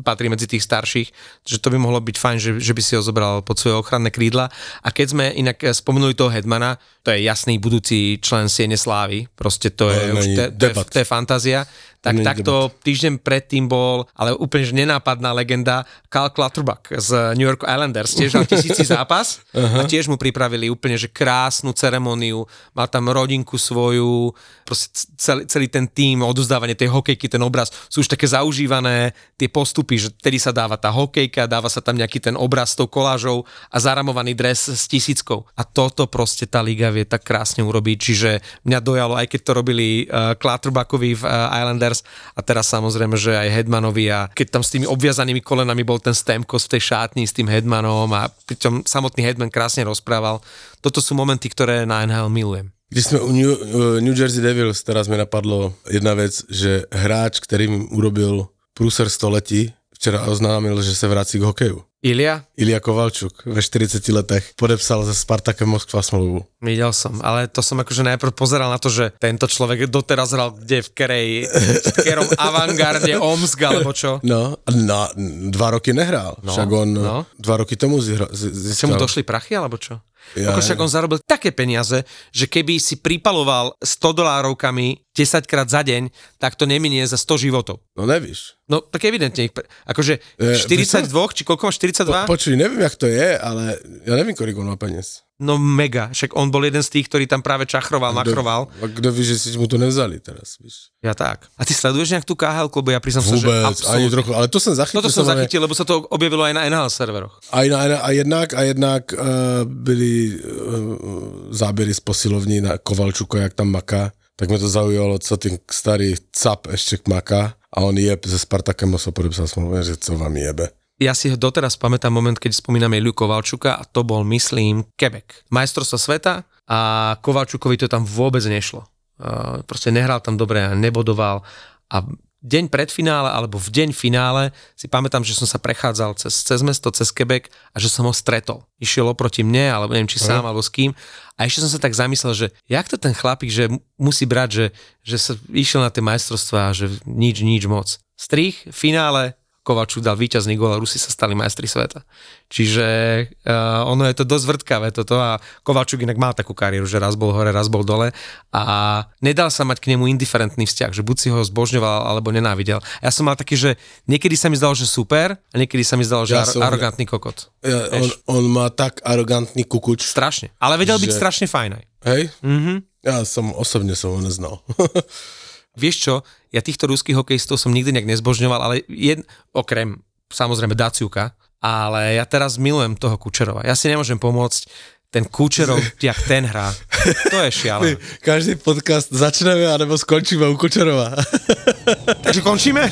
patrí medzi tých starších, že to by mohlo byť fajn, že, že by si ho zobral pod svoje ochranné krídla. A keď sme inak eh, spomenuli toho Hedmana, to je jasný budúci člen Siene Slávy, proste to je, To už, to, to, je, to je fantázia tak takto týždeň predtým bol, ale úplne že nenápadná legenda, Cal Clutterbuck z New York Islanders, tiež mal tisíci zápas a tiež mu pripravili úplne že krásnu ceremoniu, mal tam rodinku svoju, proste celý, celý ten tým, odozdávanie tej hokejky, ten obraz, sú už také zaužívané tie postupy, že tedy sa dáva tá hokejka, dáva sa tam nejaký ten obraz s tou kolážou a zaramovaný dres s tisíckou. A toto proste tá liga vie tak krásne urobiť, čiže mňa dojalo, aj keď to robili uh, Clutterbackovi v uh, Islanders a teraz samozrejme, že aj Hedmanovi a keď tam s tými obviazanými kolenami bol ten Stemkos v tej šátni s tým Hedmanom a pričom samotný Hedman krásne rozprával. Toto sú momenty, ktoré na NHL milujem. Když jsme u New, uh, New Jersey Devils, teraz mi napadlo jedna věc, že hráč, který mi urobil průser století, včera oznámil, že se vrací k hokeju. Ilia? Ilia Kovalčuk ve 40 letech podepsal se Spartakem Moskva smlouvu. Videl som, ale to som akože najprv pozeral na to, že tento človek doteraz hral kde, v kerej, v kerom avantgarde, Omsk, alebo čo. No, na dva roky nehrál. No, Však on no. dva roky tomu zihra, z, mu došli prachy, alebo čo? Ja, Ako však on zarobil také peniaze, že keby si pripaloval 100 dolárovkami 10 krát za deň, tak to neminie za 100 životov. No nevíš. No tak evidentne, akože E, 42, či koľko má 42? Po, počuj, nevím, jak to je, ale ja nevím, kolik on má peněz. No mega, však on bol jeden z tých, ktorý tam práve čachroval, machroval. A kdo ví, že si mu to nevzali teraz, víš. Ja tak. A ty sleduješ nejak tú KHL, lebo ja priznám sa, že absolútne. ani trochu, ale to jsem zachytil. Toto som zachytil, lebo sa to objavilo aj na NHL serveroch. A, jinak, a jednak, a jednak uh, byly uh, záběry z posilovní na Kovalčuka, jak tam maká, tak mě to zaujalo, co ten starý cap ještě maká a on je se Spartakem Moskva podepsal smlouvu, že co vám jebe. Ja si doteraz pamätám moment, keď spomíname Iliu Kovalčuka a to bol, myslím, Quebec. Majstrovstvo sveta a Kovalčukovi to tam vôbec nešlo. Uh, proste nehral tam dobre a nebodoval a deň pred finále alebo v deň finále si pamätám, že som sa prechádzal cez, cez mesto, cez Quebec a že som ho stretol. Išiel oproti mne, alebo neviem, či sám, alebo s kým. A ešte som sa tak zamyslel, že jak to ten chlapík, že mu- musí brať, že, že sa išiel na tie majstrovstvá a že nič, nič moc. Strich, finále, Kovačuk dal víťazný gól a Rusi sa stali majstri sveta. Čiže uh, ono je to dosť vrtkavé toto a Kovačuk inak mal takú kariéru, že raz bol hore, raz bol dole a nedal sa mať k nemu indiferentný vzťah, že buď si ho zbožňoval alebo nenávidel. Ja som mal taký, že niekedy sa mi zdalo, že super a niekedy sa mi zdalo, že Ja ar- som- arogantný kokot. Ja, on, on má tak arrogantný kukuč, Strašne. Ale vedel byť Že- strašne fajn aj. hej? Mhm. Ja som osobně som ho neznal. Vieš čo, ja týchto ruských hokejistov som nikdy nejak nezbožňoval, ale jed, okrem samozrejme Daciuka, ale ja teraz milujem toho Kučerova. Ja si nemôžem pomôcť, ten Kučerov, jak ten hrá, to je šialené. Každý podcast začneme, anebo skončíme u Kučerova. Takže končíme?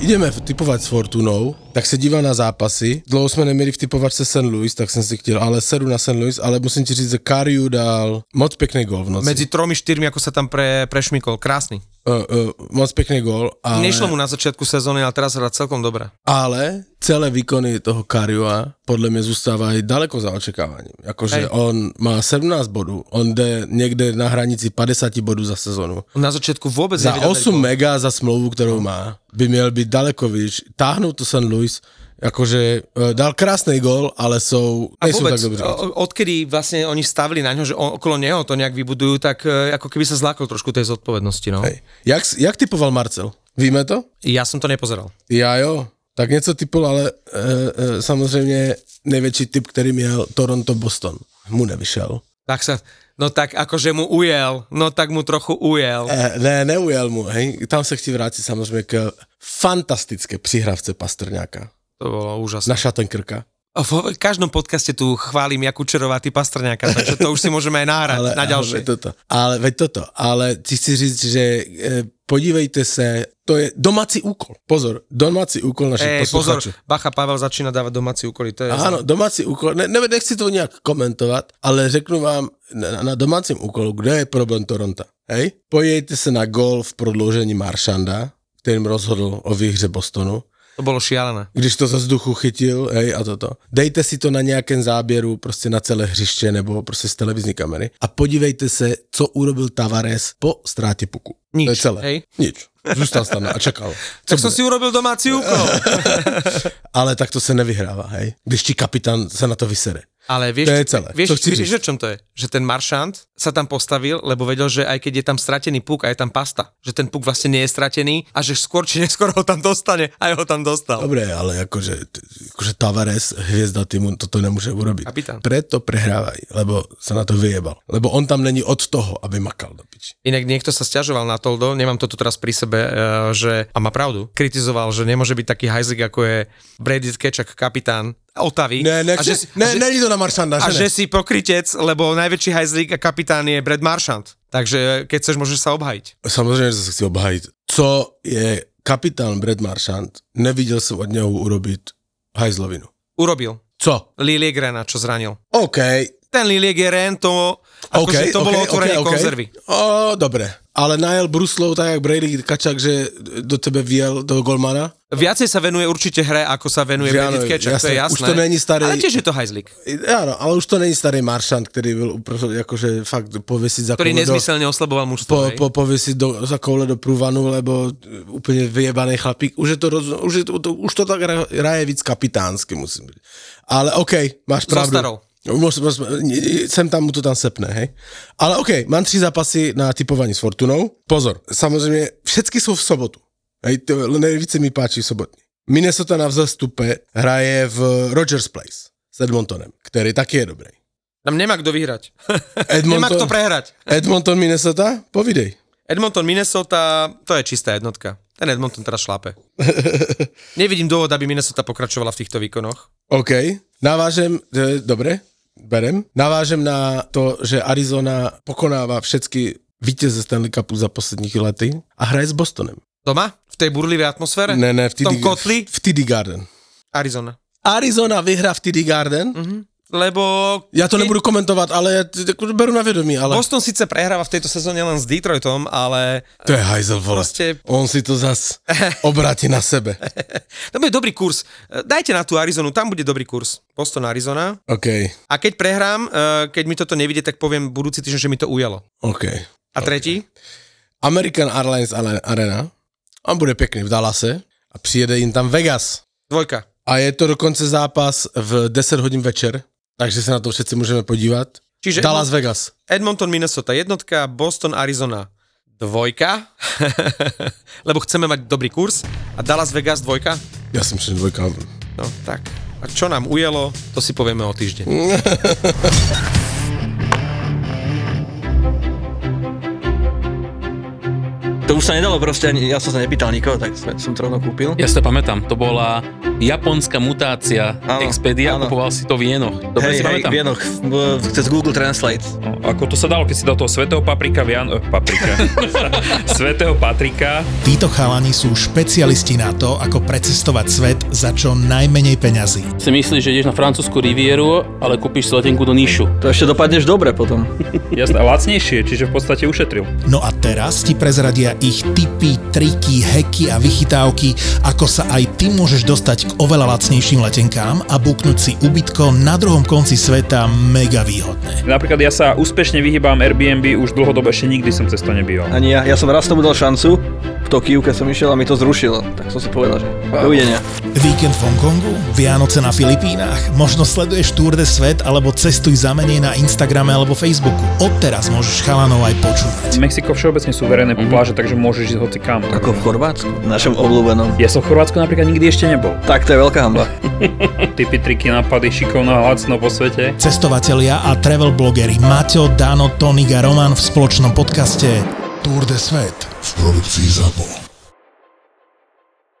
Ideme typovat s Fortunou, tak se dívám na zápasy. Dlouho jsme neměli v typovačce St. Louis, tak jsem si chtěl, ale sedu na St. Louis, ale musím ti říct, že Kariu dal moc pěkný gol v noci. Medzi tromi, štyrmi, ako sa tam pre, prešmykol. Krásny. Uh, uh, moc pěkný gol, ale, Nešlo mu na začiatku sezóny, ale teraz hrá celkom dobre. ale celé výkony toho Kariua podle mě zůstávají daleko za očekáváním. Jakože Hej. on má 17 bodů, on jde někde na hranici 50 bodů za sezonu. On na začiatku vôbec Za nevedel dať 8 gól. mega za smlouvu, kterou má, by měl být daleko výš. Táhnout to St. Louis, jakože uh, dal krásný gol, ale jsou, A vôbec, tak dobří. o- odkedy vlastne oni stavili na ňo, že on, okolo neho to nejak vybudujú, tak e, ako keby sa zlákol trošku tej zodpovednosti. No. Hej. Jak, jak typoval Marcel? Víme to? Ja som to nepozeral. Já jo. Tak něco typol, ale e, e, samozřejmě největší typ, který měl Toronto-Boston. Mu nevyšel. Tak sa, no tak akože mu ujel, no tak mu trochu ujel. E, ne, neujel mu. Hej. Tam se chci vrátit samozřejmě k fantastické přihrávce Pastrňáka. To bolo úžasné. Na Šatenkrka. V každom podcaste tu chválim Jakub Čerová, ty Pastrňáka, takže to už si môžeme aj nahrať Ale, na ďalšie. ale, veď toto. ale veď toto. Ale ti chci říct, že podívejte se, to je domácí úkol. Pozor, domácí úkol našich Ej, pozor. Bacha Pavel začína dávať domáci úkoly, to je... Ano, domácí úkol, ne, ne, nechci to nějak komentovat, ale řeknu vám na, na domácím úkolu, kde je problém Toronto. Hej? Pojďte se na gol v prodloužení Maršanda, kterým rozhodl o výhře Bostonu, To bolo šialené. když to ze vzduchu chytil, hej, a toto. Dejte si to na nějakém záběru, prostě na celé hřiště nebo prostě z televizní kamery a podívejte se, co urobil Tavares po ztrátě puku. Nič, To je celé. hej? Nič. Zůstal stane a čekal. Co Tak som si urobil domáci úkol. Ale tak to se nevyhrává, hej. Když ti kapitán se na to vysere. Ale vieš, To je celé. vieš, vieš, o čom to je? Že ten maršant sa tam postavil, lebo vedel, že aj keď je tam stratený puk a je tam pasta, že ten puk vlastne nie je stratený a že skôr či neskôr ho tam dostane. Aj ho tam dostal. Dobre, ale akože, akože Tavares, hviezda týmu, toto nemôže urobiť. Kapitán. Preto prehrávaj, lebo sa na to vyjebal. Lebo on tam není od toho, aby makal do piči. Inak niekto sa stiažoval na Toldo, nemám to tu teraz pri sebe, eh, že, a má pravdu, kritizoval, že nemôže byť taký hajzik, ako je Brady Kečak, kapitán Otavy. Ne, ne, a že, si- ne, a že, to na Maršanda, a že, že si pokrytec, lebo najväčší hajzlík a kapitán je Brad Marchand. Takže keď chceš, môžeš sa obhajiť. Samozrejme, že sa chci obhajiť. Co je kapitán Brad Marchand, nevidel som od neho urobiť hajzlovinu. Urobil. Co? Liliegrena, čo zranil. OK, Ten Liliegren, to, akože to bolo otvorenie konzervy. O, dobre. Ale najel Bruslov tak, jak Brady Kačak, že do tebe viel do golmana? Viacej sa venuje určite hre, ako sa venuje Brady Kečak, to je jasné. Už to není starý- Ale tiež je to hajzlík, Áno, ale už to není starý Maršant, ktorý byl akože fakt povesiť za ktorý koule do, nezmyselne osleboval mužstvo. po, po, povesiť do, za koule do prúvanu, lebo úplne vyjebaný chlapík. Už je to, roz, už, je to, to, už to tak ra- raje víc kapitánsky, musím byť. Ale OK, máš So pravdu. starou. Môž, môž, sem tam mu to tam sepne, hej. Ale OK, mám tři zápasy na typování s Fortunou. Pozor, samozrejme, všetky sú v sobotu. Hej, to nejvíce mi páči sobotní. Minnesota na vzestupe hraje v Rogers Place s Edmontonem, ktorý taky je dobrý. Tam nemá kto vyhrať. nemá kto Edmonton, prehrať. Edmonton, Minnesota? Povidej. Edmonton, Minnesota, to je čistá jednotka. Ten Edmonton teraz šlápe. Nevidím dôvod, aby Minnesota pokračovala v týchto výkonoch. OK, navážem, e, dobre, berem. Navážem na to, že Arizona pokonáva všetky vítěze Stanley Cupu za posledních lety a hraje s Bostonem. Doma? V tej burlivej atmosfére? Ne, ne, v v tom TD, kotli? v TD Garden. Arizona. Arizona vyhrá v TD Garden? Mhm. Lebo... Ja to nebudu komentovať, ale ja beru na vedomí, ale... Boston síce prehráva v tejto sezóne len s Detroitom, ale To je hajzel, vole. Proste- On si to zas obráti na sebe. to bude dobrý kurz. Dajte na tú Arizonu, tam bude dobrý kurz. Boston, Arizona. OK, A keď prehrám, eh, keď mi toto nevidie, tak poviem budúci týždeň, že mi to ujalo. OK. A tretí? American Airlines Arena. On bude pekný v Dallase a přijede jim tam Vegas. Dvojka. A je to dokonce zápas v 10 hodin večer, takže se na to všetci můžeme podívat. Čiže Dallas Vegas. Edmonton, Minnesota jednotka, Boston, Arizona dvojka, lebo chceme mať dobrý kurz a Dallas Vegas dvojka. Ja som že dvojka. No tak. A čo nám ujelo, to si povieme o týždeň. To už sa nedalo proste, ani, ja som sa nepýtal nikoho, tak som to rovno kúpil. Ja si to pamätám, to bola japonská mutácia Áno, Expedia, áno. kupoval si to v jenoch. Dobre hej, si hej, v- cez Google Translate. Ako to sa dalo, keď si dal toho svetého paprika, Vian... eh, paprika. svetého Patrika, Títo chalani sú špecialisti na to, ako precestovať svet za čo najmenej peňazí. Si myslíš, že ideš na francúzsku rivieru, ale kúpiš si letenku do Níšu. To ešte dopadneš dobre potom. jasné, lacnejšie, čiže v podstate ušetril. No a teraz ti prezradia ich tipy, triky, heky a vychytávky, ako sa aj ty môžeš dostať k oveľa lacnejším letenkám a buknúť si ubytko na druhom konci sveta mega výhodné. Napríklad ja sa úspešne vyhýbam Airbnb, už dlhodobo ešte nikdy som cez to nebýval. Ani ja, ja som raz tomu dal šancu, v Tokiu, keď som išiel a mi to zrušilo. Tak som si povedal, že dovidenia. Víkend v Hongkongu, Vianoce na Filipínach, možno sleduješ Tour de Svet alebo cestuj za menej na Instagrame alebo Facebooku. Odteraz môžeš chalanov aj počúvať. Mexiko všeobecne sú verejné Mhm. pláže, takže môžeš ísť hoci kam. Ako v Chorvátsku, našom obľúbenom. Ja som v Chorvátsku napríklad nikdy ešte nebol. Tak to je veľká hamba. Typy, triky, nápady, šikovno a lacno po svete. Cestovatelia a travel blogery Maťo, Dano, Tonik a Roman v spoločnom podcaste Tour de Svet v produkcii ZAPO.